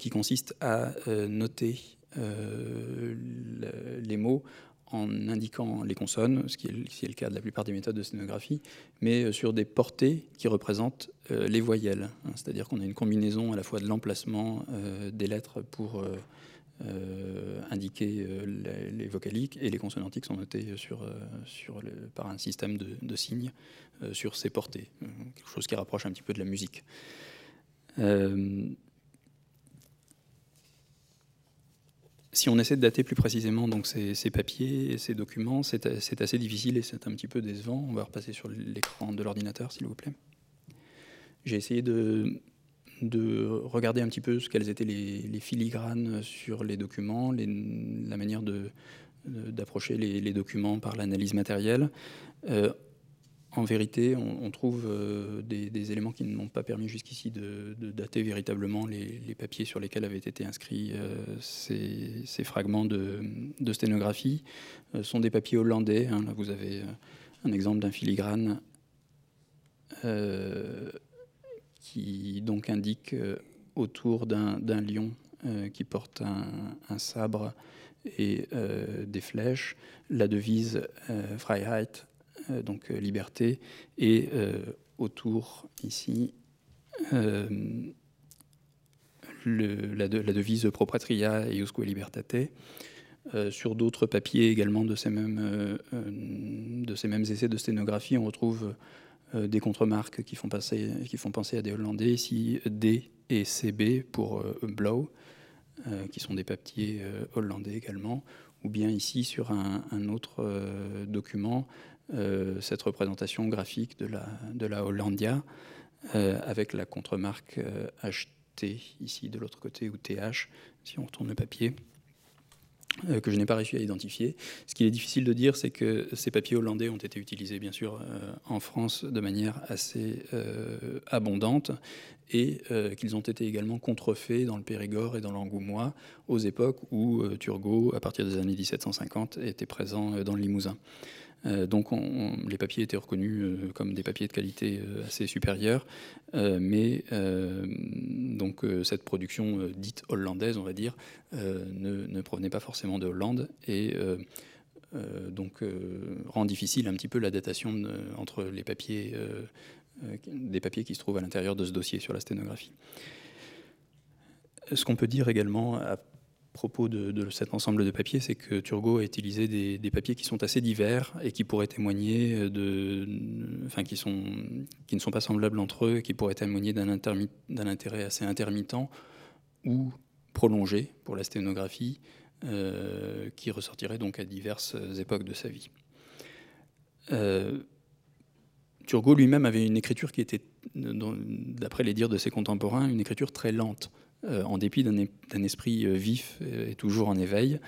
qui consiste à noter les mots en indiquant les consonnes, ce qui, est, le cas de la plupart des méthodes de sténographie, mais euh, sur des portées qui représentent euh, les voyelles. Hein. C'est-à-dire qu'on a une combinaison à la fois de l'emplacement des lettres pour indiquer les, vocaliques et les consonantiques sont notées sur, par un système de signes sur ces portées, quelque chose qui rapproche un petit peu de la musique. Si on essaie de dater plus précisément donc ces, papiers et ces documents, c'est assez difficile et c'est un petit peu décevant. On va repasser sur l'écran de l'ordinateur, s'il vous plaît. J'ai essayé de, regarder un petit peu ce quelles étaient les, filigranes sur les documents, la manière d'approcher les, documents par l'analyse matérielle. Euh, en vérité, on, trouve euh, des, éléments qui ne m'ont pas permis jusqu'ici de, dater véritablement les, papiers sur lesquels avaient été inscrits euh, ces, fragments de, sténographie. Ce euh, sont des papiers hollandais. Hein. Là, vous avez un exemple d'un filigrane qui donc indique autour d'un lion qui porte un, sabre et des flèches la devise Freiheit donc euh, liberté, et euh, autour ici la, devise propatria et usque libertate. sur d'autres papiers également de ces, mêmes, de ces mêmes essais de sténographie, on retrouve des contremarques qui qui font penser à des Hollandais, ici D et CB pour blow, qui sont des papiers hollandais également, ou bien ici sur un, autre document euh, cette représentation graphique de la, de la Hollandia euh, avec la contremarque HT euh, ici de l'autre côté ou TH si on retourne le papier que je n'ai pas réussi à identifier. Ce qui est difficile de dire, c'est que ces papiers hollandais ont été utilisés, bien sûr, en France de manière assez abondante et qu'ils ont été également contrefaits dans le Périgord et dans l'Angoumois aux époques où Turgot, à partir des années 1750, était présent dans le Limousin. Euh, donc les papiers étaient reconnus euh, comme des papiers de qualité euh, assez supérieure, mais donc cette production dite hollandaise, on va dire, ne, provenait pas forcément de Hollande et donc rend difficile un petit peu la datation entre les papiers, des papiers qui se trouvent à l'intérieur de ce dossier sur la sténographie. Ce qu'on peut dire également propos de, cet ensemble de papiers, c'est que Turgot a utilisé des, papiers qui sont assez divers et qui pourraient témoigner de, enfin qui ne sont pas semblables entre eux, qui pourraient témoigner d'un intérêt assez intermittent ou prolongé pour la sténographie, euh, qui ressortirait donc à diverses époques de sa vie. Euh, Turgot lui-même avait une écriture qui était, d'après les dires de ses contemporains, une écriture très lente. Euh, en dépit d'un esprit euh, vif et toujours en éveil.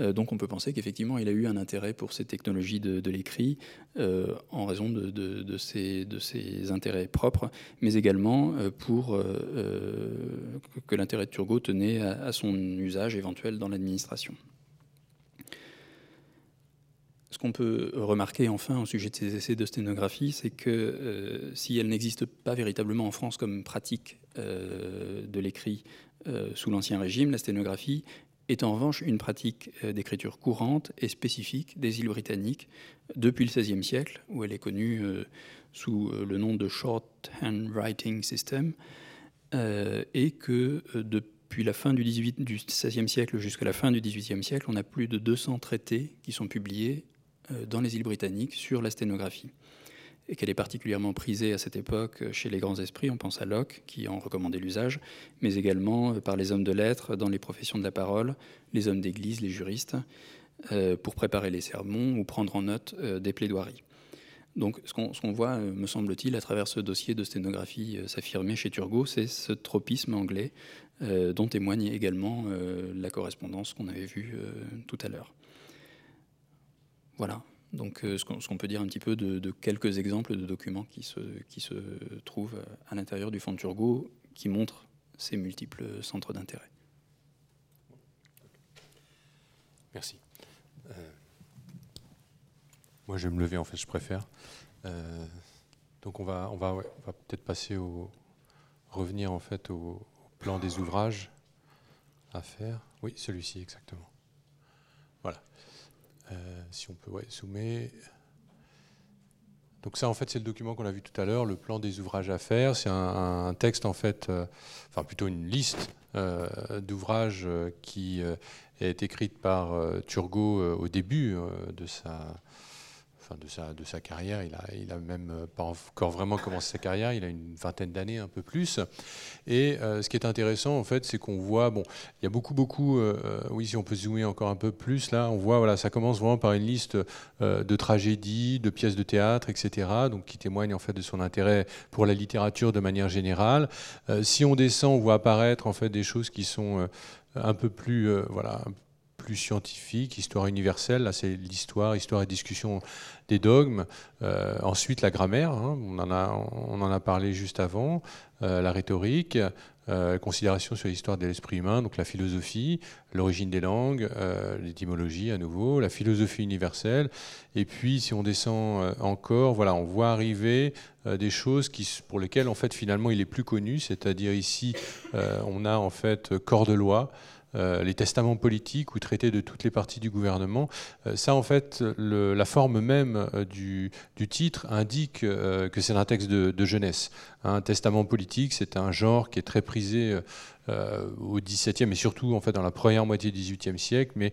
Euh, donc on peut penser qu'effectivement il a eu un intérêt pour ces technologies de, l'écrit en raison de, ses, intérêts propres, mais également pour que l'intérêt de Turgot tenait à, son usage éventuel dans l'administration. Ce qu'on peut remarquer enfin au sujet de ces essais de sténographie, c'est que si elle n'existe pas véritablement en France comme pratique de l'écrit euh, sous l'Ancien Régime, la sténographie est en revanche une pratique d'écriture courante et spécifique des îles britanniques depuis le XVIe siècle, où elle est connue sous le nom de Short Handwriting System, et que depuis la fin du, du XVIe siècle jusqu'à la fin du XVIIIe siècle, on a plus de 200 traités qui sont publiés dans les îles britanniques sur la sténographie et qu'elle est particulièrement prisée à cette époque chez les grands esprits. On pense à Locke, qui en recommandait l'usage, mais également par les hommes de lettres dans les professions de la parole, les hommes d'église, les juristes, euh, pour préparer les sermons ou prendre en note euh, des plaidoiries. Donc ce qu'on voit, euh, me semble-t-il, à travers ce dossier de sténographie s'affirmer chez Turgot, c'est ce tropisme anglais dont témoigne également la correspondance qu'on avait vue tout à l'heure. Voilà. Donc, euh, ce qu'on peut dire un petit peu de, quelques exemples de documents qui se, qui se trouvent à l'intérieur du fonds de Turgot, qui montrent ces multiples centres d'intérêt. Merci. Euh, moi, je vais me lever, en fait, je préfère. Euh, donc, on va, on va peut-être passer au. revenir, en fait, au plan des ouvrages à faire. Oui, celui-ci, exactement. Euh, si on peut zoomer. Donc ça, en fait, c'est le document qu'on a vu tout à l'heure, le plan des ouvrages à faire. C'est un, texte, en fait, euh, enfin plutôt une liste euh, d'ouvrages qui est écrite par Turgot au début de sa de, sa, carrière. Il a, il a même euh, pas encore vraiment commencé sa carrière, il a une vingtaine d'années, un peu plus. Et euh, ce qui est intéressant, en fait, c'est qu'on voit, bon, il y a beaucoup, beaucoup, euh, oui, si on peut zoomer encore un peu plus, là, on voit, voilà, ça commence vraiment par une liste de tragédies, de pièces de théâtre, etc., donc qui témoignent en fait de son intérêt pour la littérature de manière générale. si on descend, on voit apparaître en fait des choses qui sont un peu plus, voilà, plus scientifique, histoire universelle, là c'est l'histoire, histoire et discussion des dogmes. Euh, ensuite la grammaire, hein, on, en a, parlé juste avant, euh, la rhétorique, euh, considération sur l'histoire de l'esprit humain, donc la philosophie, l'origine des langues, l'étymologie à nouveau, la philosophie universelle. Et puis si on descend encore, voilà, on voit arriver des choses qui, pour lesquelles en fait finalement il est plus connu, c'est-à-dire ici on a en fait corps de loi. Les testaments politiques ou traités de toutes les parties du gouvernement. Euh, ça, en fait, la forme même euh, du, titre indique que c'est un texte de, jeunesse. Un testament politique, c'est un genre qui est très prisé au XVIIe et surtout en fait dans la première moitié du XVIIIe siècle, mais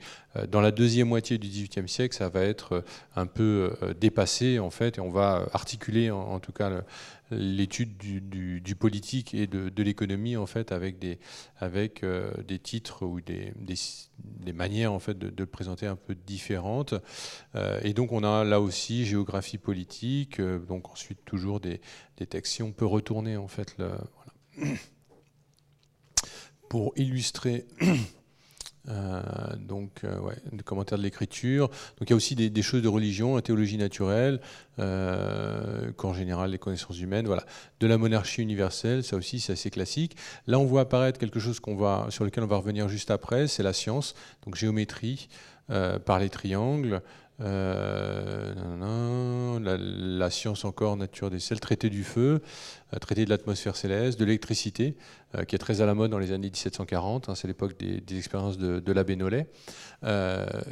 dans la deuxième moitié du XVIIIe siècle, ça va être un peu dépassé en fait, et on va articuler en, tout cas l'étude du, politique et de, l'économie en fait avec des avec euh, des titres ou des, des, manières en fait de, le présenter un peu différentes. Euh, et donc on a là aussi géographie politique euh, donc ensuite toujours des, des textes si on peut retourner en fait le, voilà. pour illustrer Euh, donc, euh, commentaires de l'écriture. Donc, il y a aussi des, choses de religion, la théologie naturelle, euh, qu'en général les connaissances humaines. Voilà, de la monarchie universelle, ça aussi c'est assez classique. Là, on voit apparaître quelque chose qu'on va, sur lequel on va revenir juste après, c'est la science, donc géométrie par les triangles. Euh, la, science encore, nature des sels, traité du feu, euh, traité de l'atmosphère céleste, de l'électricité, euh, qui est très à la mode dans les années 1740, hein, c'est l'époque des, expériences de, l'abbé Nollet.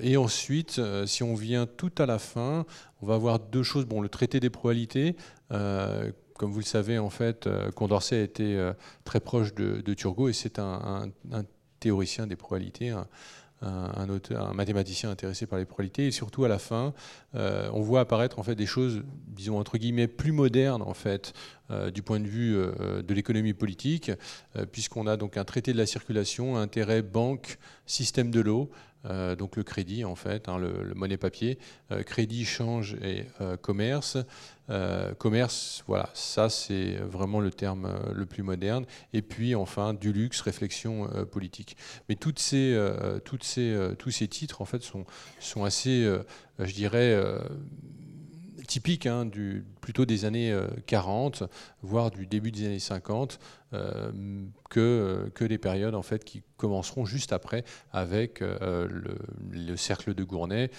et ensuite, si on vient tout à la fin, on va avoir deux choses. Bon, le traité des probabilités, comme vous le savez, en fait, Condorcet été très proche de, Turgot et c'est un, théoricien des probabilités, un mathématicien intéressé par les probabilités. Et surtout, à la fin, euh, on voit apparaître en fait des choses, disons entre guillemets, plus modernes en fait, euh, du point de vue euh, de l'économie politique, puisqu'on a donc un traité de la circulation, intérêt, banque, système de l'eau. donc le crédit en fait, hein, le, monnaie papier, crédit, change et commerce. Euh, commerce, voilà, ça c'est vraiment le terme euh, le plus moderne. Et puis enfin du luxe, réflexion euh, politique. Mais tous ces titres en fait sont assez, je dirais, typiques hein, du, plutôt des années 40, voire du début des années 50, que, que les périodes en fait qui commenceront juste après avec le, le, cercle de Gournay,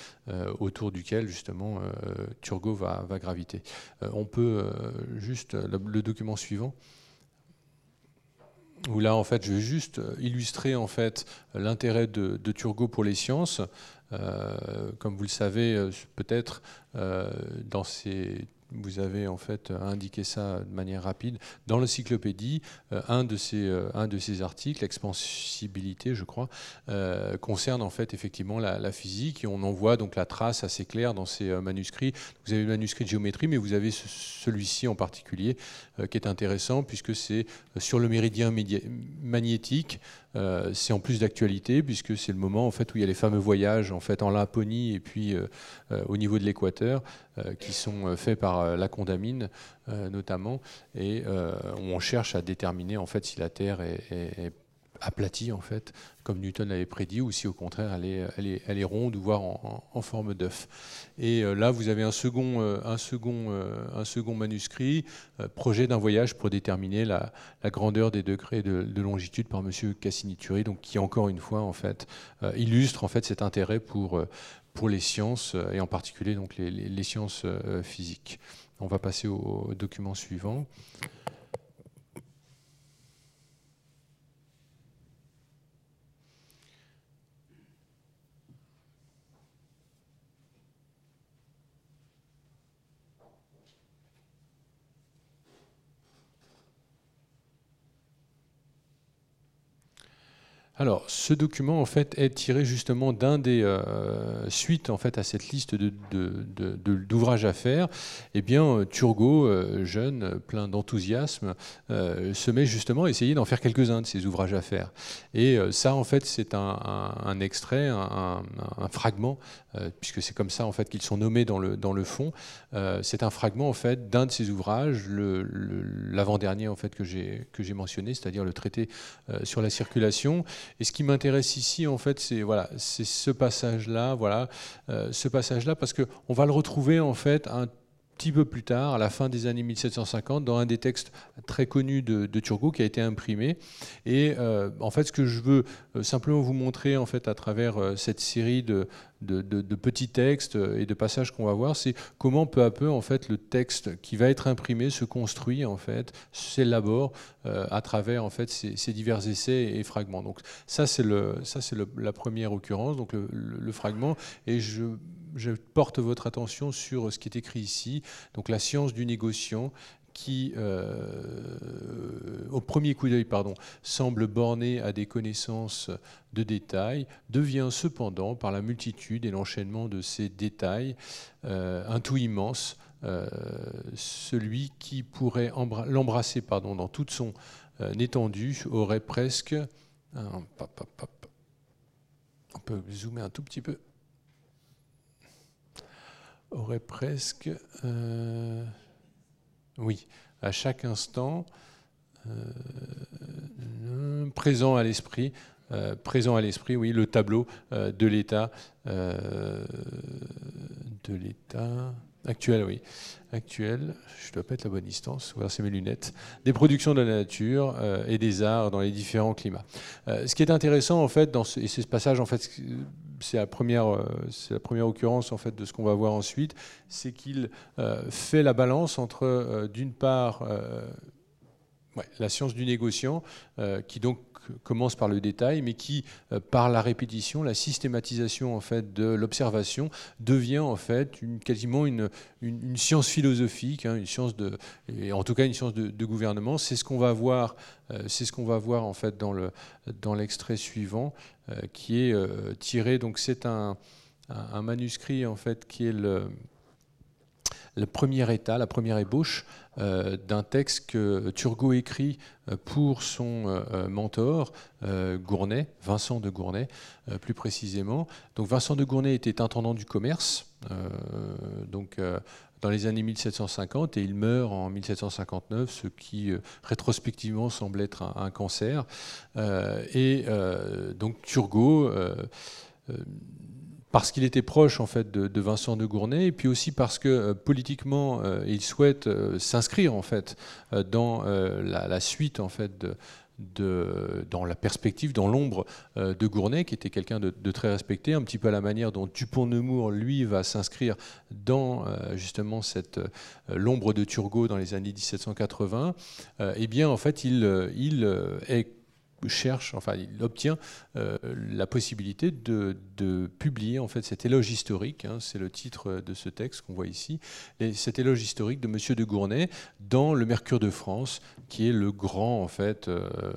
autour duquel justement Turgot va, graviter. on peut juste le, document suivant. où là, en fait, je vais juste illustrer en fait l'intérêt de, Turgot pour les sciences. Comme vous le savez, peut-être dans ces vous avez en fait indiqué ça de manière rapide. Dans l'encyclopédie, euh, un, de ces, euh, un de ces articles, l'expansibilité, je crois, euh, concerne en fait effectivement la, physique et on en voit donc la trace assez claire dans ces manuscrits. Vous avez le manuscrit de géométrie, mais vous avez celui-ci en particulier qui est intéressant puisque c'est sur le méridien magnétique. c'est en plus d'actualité puisque c'est le moment en fait où il y a les fameux voyages en fait en Laponie et puis au niveau de l'équateur qui sont faits par euh, la condamine euh, notamment, et euh, on cherche à déterminer en fait si la Terre est, aplatie en fait, comme Newton l'avait prédit, ou si au contraire elle est, elle est, elle est ronde, voire en, forme d'œuf. Et là, vous avez un second, un second, un second manuscrit, projet d'un voyage pour déterminer la, grandeur des degrés de, longitude par Cassini-Turi, donc qui encore une fois en fait illustre en fait cet intérêt pour pour les sciences, euh, et en particulier donc les, sciences euh, physiques. On va passer au document suivant. Alors, ce document en fait est tiré justement d'un des euh, suites en fait à cette liste d'ouvrages à faire. Eh bien, Turgot, euh, jeune, plein d'enthousiasme, euh, se met justement à essayer d'en faire quelques-uns de ces ouvrages à faire. Et ça, en fait, c'est un, extrait, un, fragment, puisque c'est comme ça en fait qu'ils sont nommés dans le dans le fond. c'est un fragment en fait d'un de ces ouvrages, l'avant-dernier en fait que j'ai que j'ai mentionné, c'est-à-dire le traité sur la circulation. Et ce qui m'intéresse ici, en fait, c'est voilà, c'est ce passage-là, voilà, euh, ce passage-là, parce que on va le retrouver en fait un petit peu plus tard, à la fin des années 1750, dans un des textes très connus de, Turgot qui a été imprimé. Et euh, en fait, ce que je veux euh, simplement vous montrer en fait à travers cette série de, de, petits textes et de passages qu'on va voir, c'est comment peu à peu en fait le texte qui va être imprimé se construit en fait, s'élabore euh, à travers en fait ces, divers essais et fragments. Donc ça c'est le la première occurrence, donc le, fragment et je je porte votre attention sur ce qui est écrit ici, donc la science du négociant qui, euh, au premier coup d'œil, pardon, semble borné à des connaissances de détails, devient cependant, par la multitude et l'enchaînement de ces détails, euh, un tout immense, euh, celui qui pourrait l'embrasser pardon, dans toute son étendue aurait presque... on peut zoomer un tout petit peu aurait presque oui, à chaque instant, euh, présent à l'esprit, euh, présent à l'esprit, oui, le tableau euh, de l'état, de l'état actuel, oui, actuel. Je dois pas être la bonne distance. C'est mes lunettes. Des productions de la nature et des arts dans les différents climats. ce qui est intéressant en fait, dans ce, et ce passage en fait c'est la première, euh, c'est la première occurrence en fait de ce qu'on va voir ensuite, c'est qu'il euh, fait la balance entre euh, d'une part la science du négociant, qui donc commence par le détail, mais qui, par la répétition, la systématisation en fait de l'observation, devient en fait une, quasiment une, une, science philosophique, hein, une science de, et en tout cas une science de, gouvernement. C'est ce qu'on va voir, c'est ce qu'on va voir en fait dans le dans l'extrait suivant. Euh, qui est euh, tiré. Donc c'est un, manuscrit en fait qui est le, le premier état, la première ébauche euh, d'un texte que Turgot écrit pour son mentor, Gournay, Vincent de Gournay, plus précisément. Donc Vincent de Gournay était intendant du commerce, donc dans les années 1750 et il meurt en 1759, ce qui euh, rétrospectivement semble être un, cancer. Euh, et euh, donc Turgot parce qu'il était proche en fait de, Vincent de Gournay et puis aussi parce que politiquement il souhaite s'inscrire en fait dans la, suite en fait de, dans la perspective, dans l'ombre de Gournay, qui était quelqu'un de, très respecté, un petit peu à la manière dont Dupont-Nemours, lui, va s'inscrire dans justement cette l'ombre de Turgot dans les années 1780. eh bien, en fait, il est cherche, enfin, il obtient euh, la possibilité de, publier en fait cet éloge historique. Hein, c'est le titre de ce texte qu'on voit ici. Et cet éloge historique de Monsieur de Gournay dans le Mercure de France, qui est le grand en fait euh,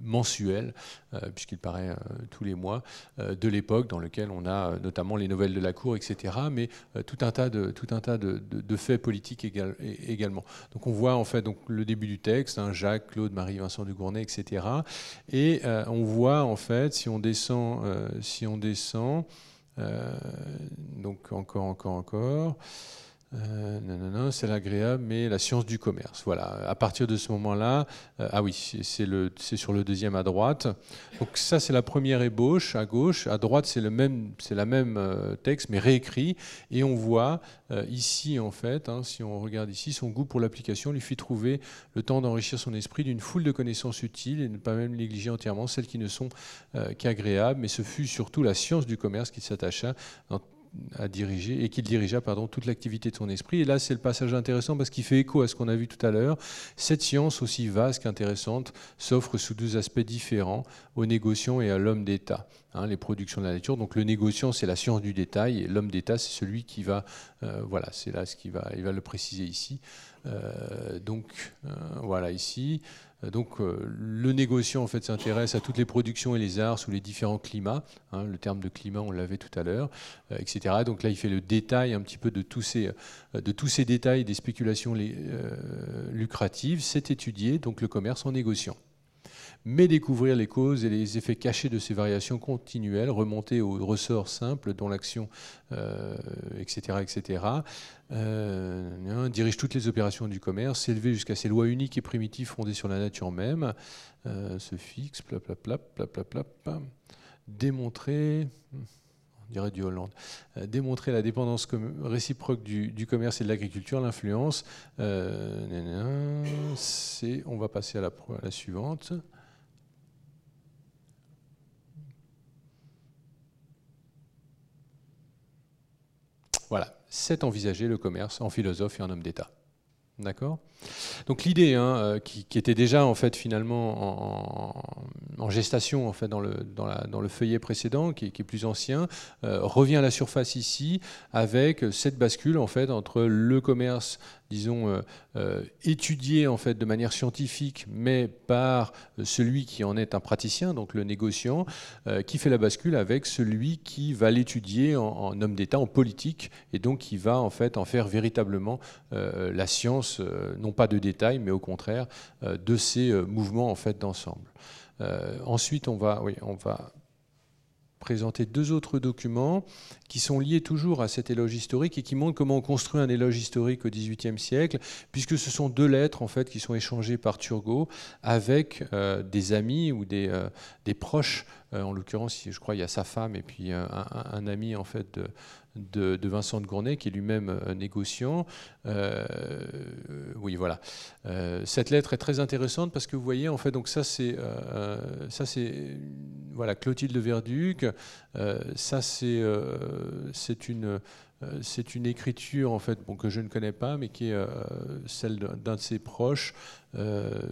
mensuel, euh, puisqu'il paraît euh, tous les mois, euh, de l'époque dans lequel on a notamment les nouvelles de la Cour, etc., mais tout un tas de, tout un tas de, faits politiques également. Donc on voit en fait donc, le début du texte, hein, Jacques, Claude, Marie, Vincent de Gournay, etc. Et on voit en fait, si on descend, si on descend donc encore, encore, encore, euh, non, non, non, c'est l'agréable, mais la science du commerce. Voilà. À partir de ce moment-là, euh, ah oui, c'est sur le deuxième à droite. Donc ça, c'est la première ébauche à gauche. À droite, c'est le même, la même euh, texte, mais réécrit. Et on voit ici, en fait, hein, si on regarde ici, son goût pour l'application lui fit trouver le temps d'enrichir son esprit d'une foule de connaissances utiles et ne pas même négliger entièrement celles qui ne sont qu'agréables. Mais ce fut surtout la science du commerce qui s'attacha à diriger et qu'il dirigea pardon, toute l'activité de son esprit. Et là, c'est le passage intéressant parce qu'il fait écho à ce qu'on a vu tout à l'heure. Cette science, aussi vaste qu'intéressante, s'offre sous deux aspects différents aux négociants et à l'homme d'État. Hein, les productions de la nature. Donc le négociant, c'est la science du détail et l'homme d'État, c'est celui qui va, euh, voilà, c'est là ce qu'il va, il va le préciser ici. Euh, donc euh, voilà ici. Euh, donc euh, le négociant en fait s'intéresse à toutes les productions et les arts sous les différents climats. Hein, le terme de climat, on l'avait tout à l'heure, euh, etc. Donc là, il fait le détail un petit peu de tous ces, de tous ces détails des spéculations lucratives. C'est étudié donc le commerce en négociant mais découvrir les causes et les effets cachés de ces variations continuelles, remonter aux ressorts simples dont l'action, etc., euh, etc., euh, hein, dirige toutes les opérations du commerce, s'élever jusqu'à ces lois uniques et primitives fondées sur la nature même, euh, se fixe, plap, démontrer on dirait du Hollande, démontrer la dépendance réciproque du, commerce et de l'agriculture, l'influence. on va passer à la suivante. Voilà, c'est envisager le commerce en philosophe et en homme d'État. D'accord. Donc l'idée, hein, euh, qui, était déjà en fait finalement en, gestation en fait dans le, dans, le feuillet précédent, qui, est plus ancien, euh, revient à la surface ici avec cette bascule en fait entre le commerce disons, euh, étudié en fait de manière scientifique, mais par celui qui en est un praticien, donc le négociant, qui fait la bascule avec celui qui va l'étudier en, homme d'État, en politique, et donc qui va en fait en faire véritablement la science, non pas de détail, mais au contraire de ces mouvements en fait d'ensemble. ensuite, on va, oui, on va présenter deux autres documents qui sont liés toujours à cet éloge historique et qui montrent comment on construit un éloge historique au XVIIIe siècle, puisque ce sont deux lettres en fait qui sont échangées par Turgot avec euh, des amis ou des, euh, des proches. Euh, en l'occurrence, je crois il y a sa femme et puis un, un ami en fait de, Vincent de Gournay, qui est lui-même euh, négociant. Euh, oui, voilà. Euh, cette lettre est très intéressante parce que vous voyez, en fait, donc ça c'est ça c'est voilà Clotilde de Verduc. ça c'est c'est une c'est une écriture en fait que je ne connais pas, mais qui est celle d'un de ses proches,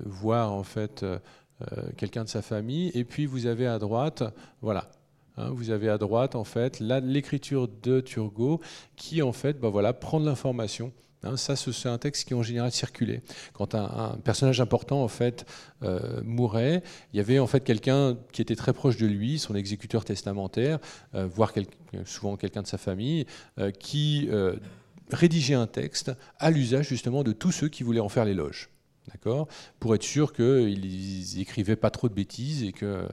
voire en fait quelqu'un de sa famille. Et puis vous avez à droite, voilà, Hein, vous avez à droite, en fait, l'écriture de Turgot qui, en fait, bah, voilà, prend de l'information. Hein, ça, c'est un texte qui en général circulait. Quand un, personnage important en fait euh, mourait, il y avait en fait quelqu'un qui était très proche de lui, son exécuteur testamentaire, euh, voire souvent quelqu'un de sa famille, euh, qui rédigeait un texte à l'usage justement de tous ceux qui voulaient en faire l'éloge d'accord Pour être sûr qu'ils n'écrivaient pas trop de bêtises et que,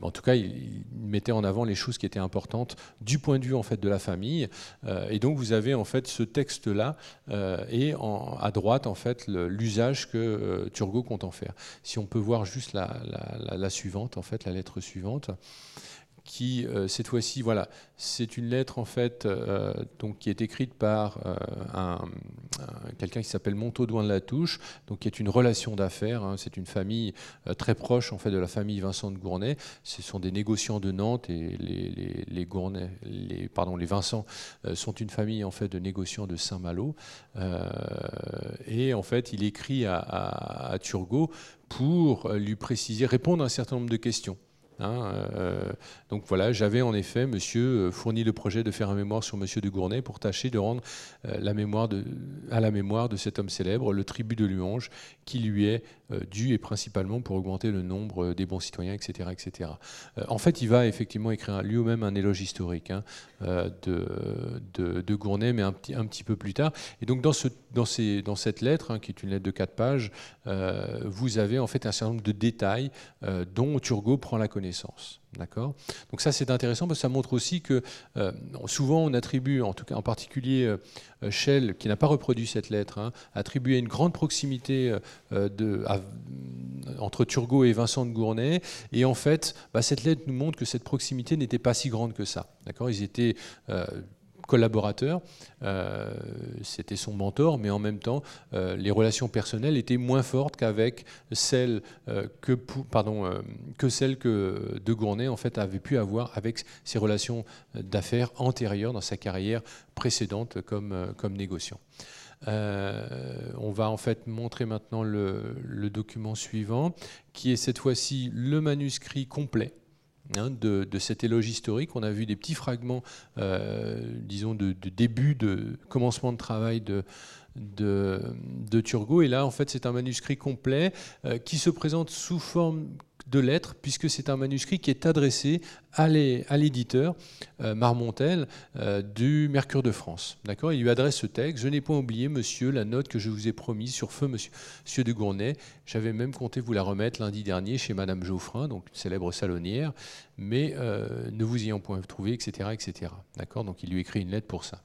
en tout cas, ils mettaient en avant les choses qui étaient importantes du point de vue en fait de la famille. Euh, et donc vous avez en fait ce texte-là euh, et à droite en fait l'usage que euh, Turgot compte en faire. Si on peut voir juste la, la, suivante, en fait, la lettre suivante qui cette fois-ci, voilà, c'est une lettre en fait donc qui est écrite par un, quelqu'un qui s'appelle Montaudoin de la Touche, donc qui est une relation d'affaires. Hein. c'est une famille très proche en fait de la famille Vincent de Gournay. Ce sont des négociants de Nantes et les, Gournay, Vincent sont une famille en fait de négociants de Saint-Malo. et en fait, il écrit à Turgot pour lui préciser, répondre à un certain nombre de questions. Hein, euh, donc voilà, j'avais en effet, monsieur, euh, fourni le projet de faire un mémoire sur monsieur de Gournay pour tâcher de rendre euh, à la mémoire de cet homme célèbre le tribut de louange qui lui est dû et principalement pour augmenter le nombre des bons citoyens, etc. etc. en fait, il va effectivement écrire lui-même un éloge historique hein, de, Gournay, mais un petit, peu plus tard. Et donc dans, cette lettre, hein, qui est une lettre de quatre pages, vous avez en fait un certain nombre de détails dont Turgot prend la connaissance D'accord? Donc ça c'est intéressant parce que ça montre aussi que euh, souvent on attribue, en tout cas en particulier euh, Shell, qui n'a pas reproduit cette lettre, hein, attribué une grande proximité euh, entre Turgot et Vincent de Gournay. Et en fait, bah, cette lettre nous montre que cette proximité n'était pas si grande que ça. D'accord? Ils étaient collaborateur, euh, c'était son mentor, mais en même temps, euh, les relations personnelles étaient moins fortes qu'avec celles euh, que, pardon, que celles que De Gournay en fait avait pu avoir avec ses relations d'affaires antérieures dans sa carrière précédente comme, négociant. on va en fait montrer maintenant le document suivant, qui est cette fois-ci le manuscrit complet Hein, de, cet éloge historique. On a vu des petits fragments, euh, disons, de, début, de commencement de travail de, de, Turgot. Et là, en fait, c'est un manuscrit complet euh, qui se présente sous forme de lettres, puisque c'est un manuscrit qui est adressé à l'éditeur euh, Marmontel euh, du Mercure de France. D'accord? Il lui adresse ce texte. Je n'ai pas oublié, monsieur, la note que je vous ai promise sur feu, monsieur, monsieur de Gournay. J'avais même compté vous la remettre lundi dernier chez madame Geoffrin, donc une célèbre salonnière, mais euh, ne vous ayant point trouvé, etc. etc. D'accord? Donc il lui écrit une lettre pour ça.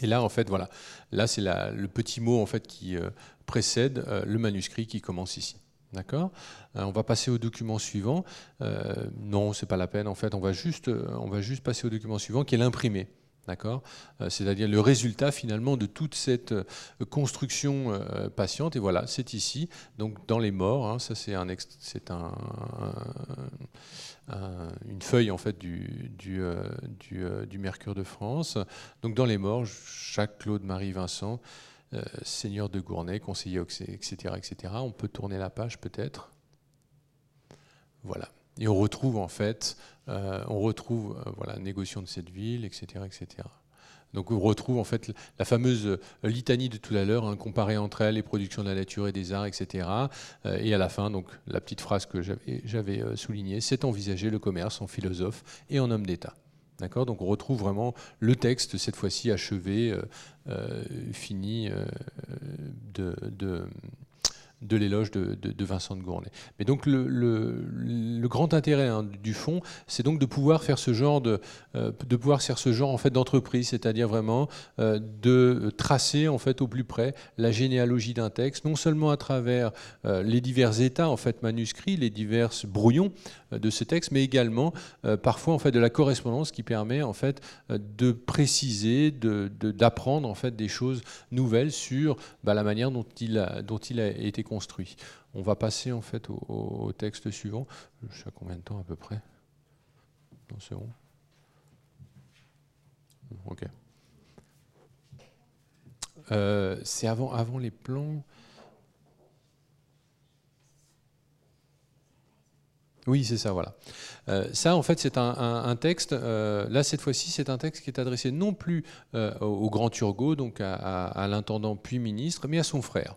Et là, en fait, voilà. Là, c'est le petit mot en fait qui précède le manuscrit qui commence ici. D'accord? Euh, On va passer au document suivant. Euh, non, c'est pas la peine. En fait, on va juste, euh, passer au document suivant, qui est l'imprimé. D'accord? C'est-à-dire le résultat finalement de toute cette construction patiente. Et voilà, c'est ici. Donc dans les morts, hein, c'est un, c'est un, une feuille en fait du, du, Mercure de France. Donc dans les morts, Jacques Claude Marie Vincent. Euh, seigneur de Gournay, conseiller, etc., etc. On peut tourner la page peut-être. Voilà. Et on retrouve en fait, euh, on retrouve euh, voilà, négociant de cette ville, etc., etc. Donc on retrouve en fait la fameuse litanie de tout à l'heure, hein, comparer entre elles les productions de la nature et des arts, etc. et à la fin, donc la petite phrase que j'avais soulignée, c'est envisager le commerce en philosophe et en homme d'État. Donc on retrouve vraiment le texte, cette fois-ci achevé, euh, euh, fini euh, de l'éloge de, Vincent de Gournay. Mais donc le, grand intérêt hein, du fond, c'est donc de pouvoir faire ce genre de, euh, de pouvoir faire ce genre en fait d'entreprise, c'est-à-dire vraiment euh, de tracer en fait au plus près la généalogie d'un texte, non seulement à travers euh, les divers états en fait manuscrits, les divers brouillons de ce texte, mais également parfois en fait de la correspondance qui permet en fait de préciser, d'apprendre en fait des choses nouvelles sur bah, la manière dont il a, dont il a été On va passer en fait au, texte suivant. Je sais à combien de temps à peu près? C'est bon. Ok. Euh, c'est avant, avant les plans. Oui, c'est ça, voilà. Euh, ça, en fait, c'est un, texte, euh, là, cette fois-ci, c'est un texte qui est adressé non plus au grand Turgot, donc à l'intendant puis ministre, mais à son frère.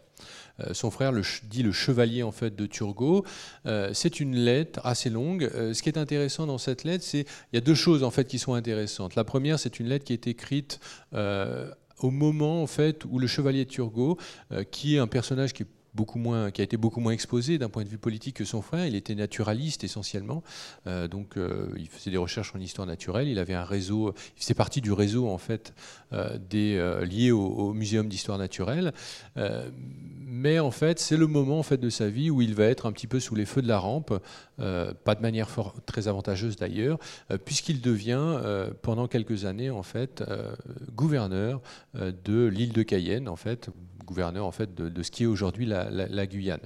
Euh, son frère dit le chevalier en fait de Turgot. Euh, c'est une lettre assez longue. Euh, ce qui est intéressant dans cette lettre, c'est il y a deux choses en fait qui sont intéressantes. La première, c'est une lettre qui est écrite au moment en fait où le chevalier de Turgot, qui est un personnage qui est qui a été beaucoup moins exposé d'un point de vue politique que son frère. Il était naturaliste essentiellement, donc il faisait des recherches en histoire naturelle. Il avait un réseau, il faisait partie du réseau en fait des liés au, muséum d'histoire naturelle. mais en fait, c'est le moment en fait de sa vie où il va être un petit peu sous les feux de la rampe, pas de manière très avantageuse d'ailleurs, puisqu'il devient pendant quelques années en fait gouverneur de l'île de Cayenne, en fait, gouverneur en fait de, ce qui est aujourd'hui la, Guyane.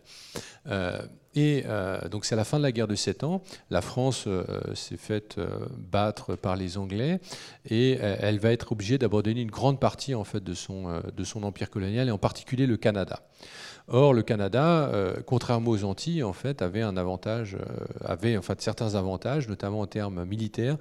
Euh, et euh, donc c'est la fin de la guerre de Sept Ans, la France euh, s'est faite battre par les Anglais et elle va être obligée d'abandonner une grande partie en fait de son, de son empire colonial et en particulier le Canada. Or, le Canada, contrairement aux Antilles, en fait, avait un avantage, avait en fait certains avantages, notamment en termes militaires.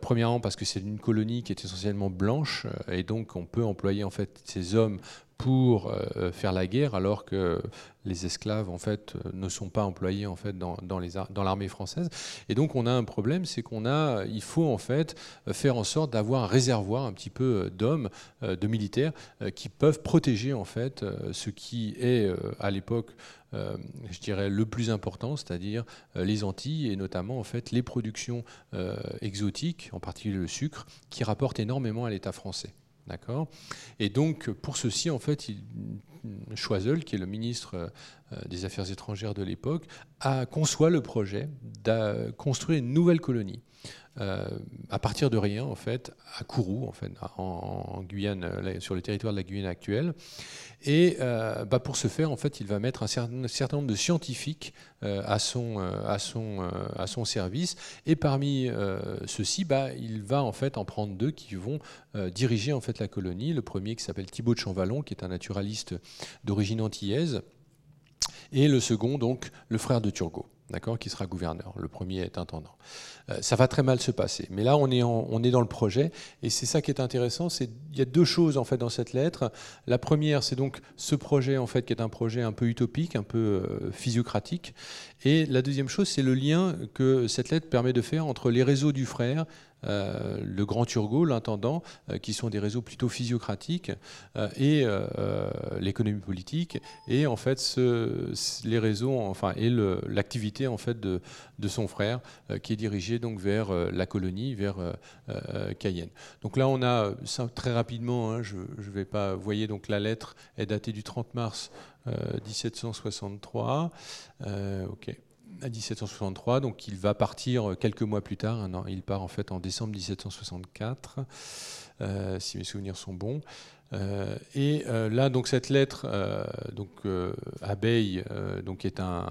premièrement, parce que c'est une colonie qui est essentiellement blanche, et donc on peut employer en fait ces hommes pour euh, faire la guerre, alors que les esclaves en fait ne sont pas employés en fait dans, dans l'armée française. Et donc on a un problème, c'est qu'on a, il faut en fait faire en sorte d'avoir un réservoir un petit peu d'hommes, euh, de militaires euh, qui peuvent protéger en fait ce qui est à l'époque je dirais, le plus important, c'est-à-dire les Antilles et notamment en fait les productions exotiques, en particulier le sucre, qui rapportent énormément à l'État français. D'accord Et donc, pour ceci, en fait, Choiseul, qui est le ministre euh, des Affaires étrangères de l'époque, a conçoit le projet de construire une nouvelle colonie. Euh, à partir de rien, en fait, à Kourou, en, fait, en, Guyane, euh, sur le territoire de la Guyane actuelle. Et bah, pour ce faire, en fait, il va mettre un certain, nombre de scientifiques à, son, à, son, à son service. Et parmi ceux-ci, bah, il va en fait en prendre deux qui vont diriger en fait la colonie. Le premier qui s'appelle Thibaut de Champvallon, qui est un naturaliste d'origine antillaise, et le second, donc, le frère de Turgot, d'accord, qui sera gouverneur. Le premier est intendant. Euh, ça va très mal se passer. Mais là, on est, on est dans le projet, et c'est ça qui est intéressant. C'est il y a deux choses en fait dans cette lettre. La première, c'est donc ce projet en fait qui est un projet un peu utopique, un peu euh, physiocratique. Et la deuxième chose, c'est le lien que cette lettre permet de faire entre les réseaux du frère euh, le Grand Turgot, l'intendant, euh, qui sont des réseaux plutôt physiocratiques, euh, et l'économie politique, et en fait les réseaux, enfin, et l'activité en fait de, de, son frère, qui est dirigée donc vers la colonie, vers Cayenne. Donc là, on a très rapidement, hein, je ne vais pas, vous voyez, donc la lettre est datée du 30 mars 1763. ok à 1763, donc il va partir quelques mois plus tard. il part en fait en décembre 1764, euh, si mes souvenirs sont bons. Euh, et euh, là, donc cette lettre, donc Abeille, donc est un,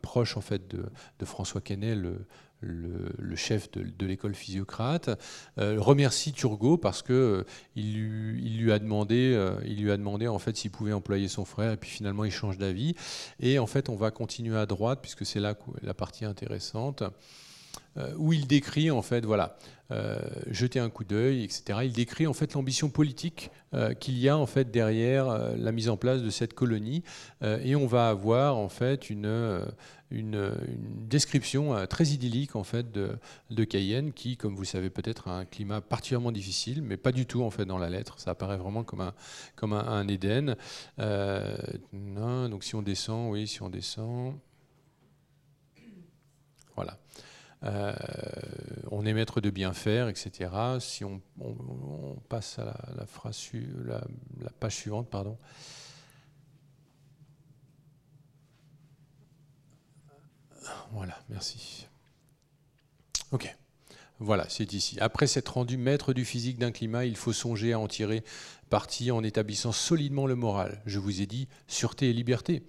proche en fait de, de François Quesnay, le, le, chef de, l'école physiocrate, euh, remercie Turgot parce que euh, il, lui, a demandé, euh, il lui a demandé en fait s'il pouvait employer son frère et puis finalement il change d'avis. Et en fait on va continuer à droite puisque c'est là la partie intéressante où il décrit en fait voilà jeter un coup d'œil etc il décrit en fait l'ambition politique qu'il y a en fait derrière la mise en place de cette colonie. Et on va avoir en fait une une, description euh, très idyllique en fait de, Cayenne qui, comme vous savez peut-être, a un climat particulièrement difficile, mais pas du tout en fait dans la lettre. Ça apparaît vraiment comme un, comme un, Éden. Euh, donc si on descend, oui, si on descend, voilà. Euh, on est maître de bien faire, etc. Si on, passe à la, phrase, page suivante, pardon. Voilà, merci. Ok. Voilà, c'est ici. Après s'être rendu maître du physique d'un climat, il faut songer à en tirer parti en établissant solidement le moral. Je vous ai dit sûreté et liberté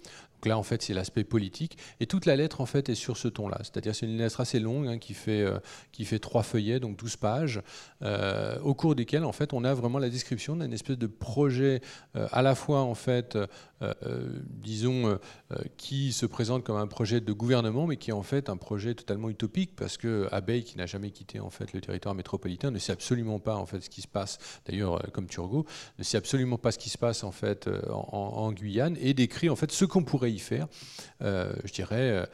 là, en fait, c'est l'aspect politique. Et toute la lettre, en fait, est sur ce ton-là. C'est-à-dire, c'est une lettre assez longue hein, qui, fait, euh, qui fait trois feuillets, donc 12 pages, euh, au cours desquelles, en fait, on a vraiment la description d'un espèce de projet euh, à la fois, en fait, disons, qui se présente comme un projet de gouvernement, mais qui est en fait un projet totalement utopique, parce que Abeille, qui n'a jamais quitté, en fait, le territoire métropolitain, ne sait absolument pas, en fait, ce qui se passe, d'ailleurs, comme Turgot, ne sait absolument pas ce qui se passe, en fait, en Guyane, et décrit, en fait, ce qu'on pourrait faire, euh, je dirais, euh,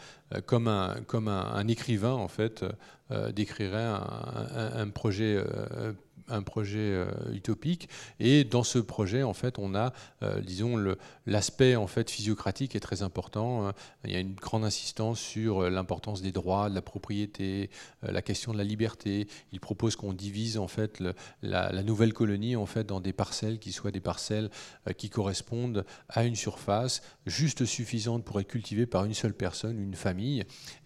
comme, un, comme un, écrivain, en fait, euh, décrirait un, projet un projet utopique. Et dans ce projet, en fait, on a, disons, l'aspect en fait physiocratique est très important. Hein. Il y a une grande insistance sur l'importance des droits, de la propriété, la question de la liberté. Il propose qu'on divise en fait la, la, nouvelle colonie en fait dans des parcelles qui soient des parcelles qui correspondent à une surface juste suffisante pour être cultivée par une seule personne, une famille,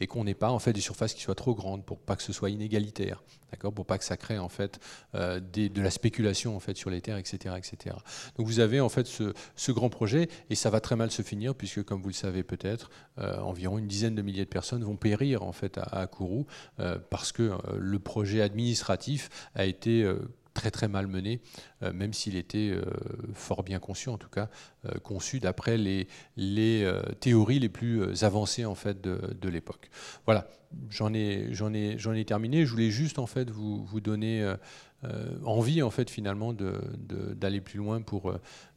et qu'on n'ait pas en fait des surfaces qui soient trop grandes pour pas que ce soit inégalitaire, d'accord, pour pas que ça crée en fait euh, de la spéculation en fait sur les terres, etc., etc. Donc vous avez en fait ce, grand projet et ça va très mal se finir puisque comme vous le savez peut-être, euh, environ une dizaine de milliers de personnes vont périr en fait à, Kourou euh, parce que le projet administratif a été très très mal mené, euh, même s'il était euh, fort bien conçu, en tout cas euh, conçu d'après les, les théories les plus avancées en fait de, l'époque. Voilà, j'en ai, j'en ai, j'en ai terminé. Je voulais juste en fait vous, vous donner envie en fait finalement d'aller plus loin pour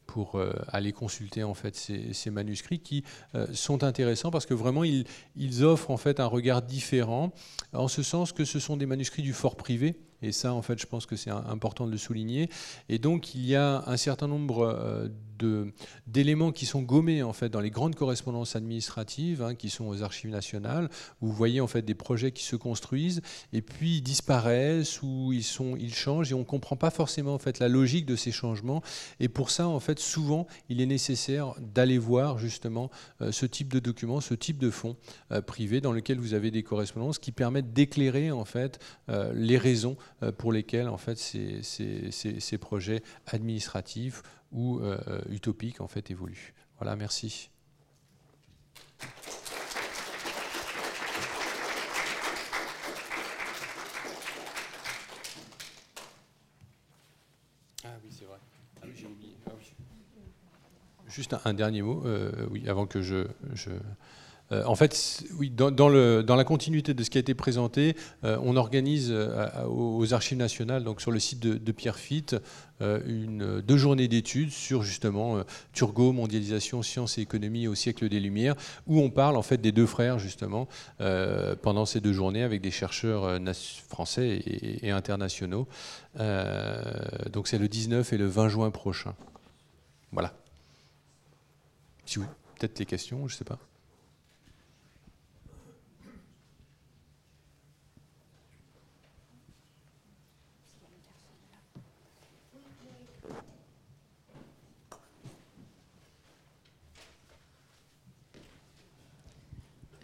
pour aller consulter en fait ces, ces manuscrits qui sont intéressants parce que vraiment ils, ils, offrent en fait un regard différent en ce sens que ce sont des manuscrits du fort privé et ça, en fait, je pense que c'est important de le souligner. Et donc, il y a un certain nombre euh, d'éléments qui sont gommés en fait dans les grandes correspondances administratives hein, qui sont aux archives nationales où vous voyez en fait des projets qui se construisent et puis disparaissent ou ils changent et on comprend pas forcément en fait la logique de ces changements. Et pour ça en fait souvent il est nécessaire d'aller voir justement euh, ce type de documents ce type de fonds euh, privés dans lequel vous avez des correspondances qui permettent d'éclairer en fait euh, les raisons pour lesquelles en fait ces projets administratifs ou euh, euh, utopique en fait évolue. Voilà, merci. Ah oui, c'est vrai. Ah oui, j'ai oublié. Ah Juste un, dernier mot, euh, oui, avant que je, je euh, en fait, oui, dans, la continuité de ce qui a été présenté, euh, on organise euh, aux Archives nationales, donc sur le site de, Pierre Fitte, une, deux journées d'études sur justement Turgot, mondialisation, sciences et économie au siècle des Lumières, où on parle en fait des deux frères justement pendant ces deux journées avec des chercheurs français et, internationaux. donc c'est le 19 et le 20 juin prochain. Voilà. Si vous, peut-être des questions, je ne sais pas.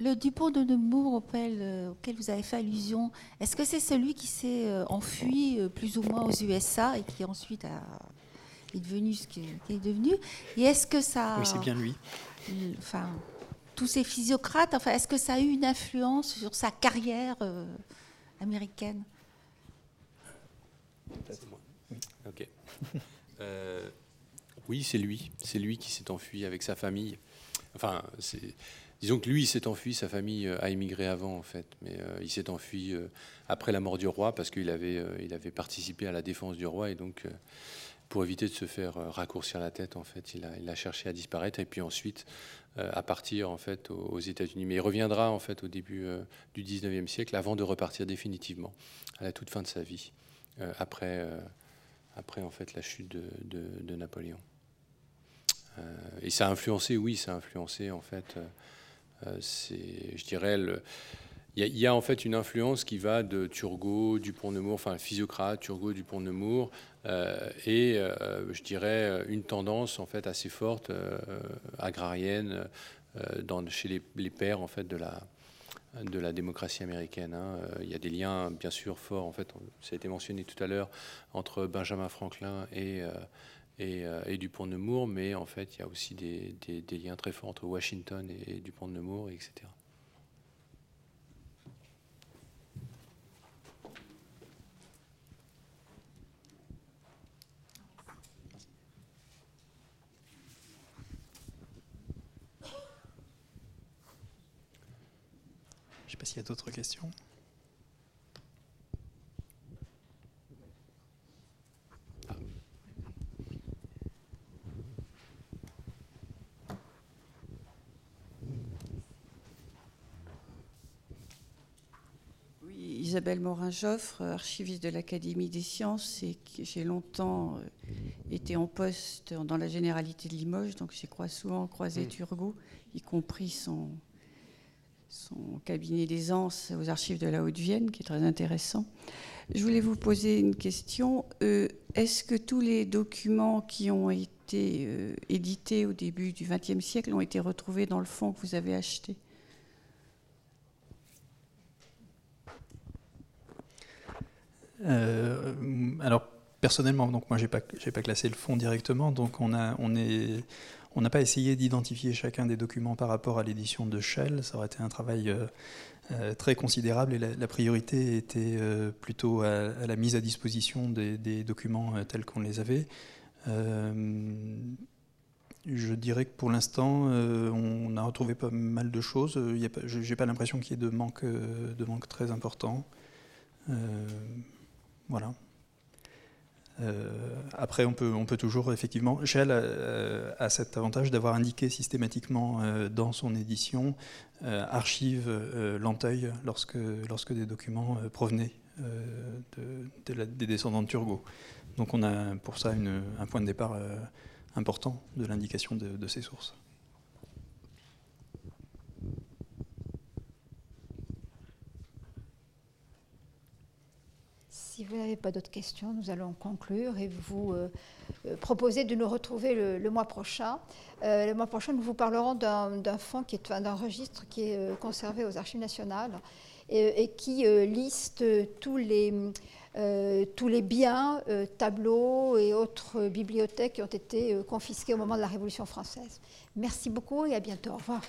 Le Dupont de Nemours auquel, euh, auquel vous avez fait allusion, est-ce que c'est celui qui s'est euh, enfui euh, plus ou moins aux USA et qui ensuite a, est devenu ce qu'il est devenu? Et est-ce que ça. Oui, c'est bien lui. Enfin, tous ces physiocrates, enfin, est-ce que ça a eu une influence sur sa carrière américaine? Oui. Ok. oui, c'est lui. C'est lui qui s'est enfui avec sa famille. Enfin, c'est Disons que lui, il s'est enfui, sa famille euh, a émigré avant, en fait, mais euh, il s'est enfui euh, après la mort du roi parce qu'il avait, il avait participé à la défense du roi et donc, pour éviter de se faire raccourcir la tête, en fait, il a, il a cherché à disparaître et puis ensuite à partir, en fait, aux, États-Unis. Mais il reviendra, en fait, au début du 19e siècle avant de repartir définitivement à la toute fin de sa vie, après, après, en fait, la chute de, de Napoléon. et ça a influencé, oui, ça a influencé, en fait c'est, je dirais, il y, a en fait une influence qui va de Turgot, Dupont-Nemours, enfin Physiocrate, Turgot, Dupont-Nemours, euh, et euh, je dirais une tendance en fait assez forte agrarienne dans, chez les, pères en fait de la de la démocratie américaine. Hein. Il y a des liens bien sûr forts en fait, ça a été mentionné tout à l'heure entre Benjamin Franklin et euh, et, du pont de Nemours, mais en fait, il y a aussi des, liens très forts entre Washington et, du pont de Nemours, etc. Je ne sais pas s'il y a d'autres questions. Isabelle Morin-Joffre, archiviste de l'Académie des sciences, et j'ai longtemps été en poste dans la généralité de Limoges, donc j'ai souvent croisé mm. Turgot, y compris son, son cabinet d'aisance aux archives de la Haute-Vienne, qui est très intéressant. Je voulais vous poser une question. Euh, est-ce que tous les documents qui ont été euh, édités au début du XXe siècle ont été retrouvés dans le fonds que vous avez acheté? Euh, Alors, personnellement, donc moi, je n'ai pas, classé le fonds directement, donc on, a, on n'a pas essayé d'identifier chacun des documents par rapport à l'édition de Shell. Ça aurait été un travail euh, euh, très considérable et la, priorité était plutôt à, la mise à disposition des, documents tels qu'on les avait. je dirais que pour l'instant, on a retrouvé pas mal de choses. Je n'ai pas l'impression qu'il y ait de manque très important. Voilà. Euh, après, on peut, on peut toujours, effectivement, Shell a, cet avantage d'avoir indiqué systématiquement euh, dans son édition euh, archive Lanteuil lorsque, lorsque des documents provenaient des descendants de Turgot. Donc on a pour ça un point de départ important de l'indication de ces sources. Si vous n'avez pas d'autres questions, nous allons conclure et vous euh, euh, proposer de nous retrouver le, mois prochain. Euh, le mois prochain, nous vous parlerons d'un fonds d'un registre qui est conservé aux Archives nationales et, qui liste tous les, tous les biens, tableaux et autres bibliothèques qui ont été confisqués au moment de la Révolution française. Merci beaucoup et à bientôt. Au revoir.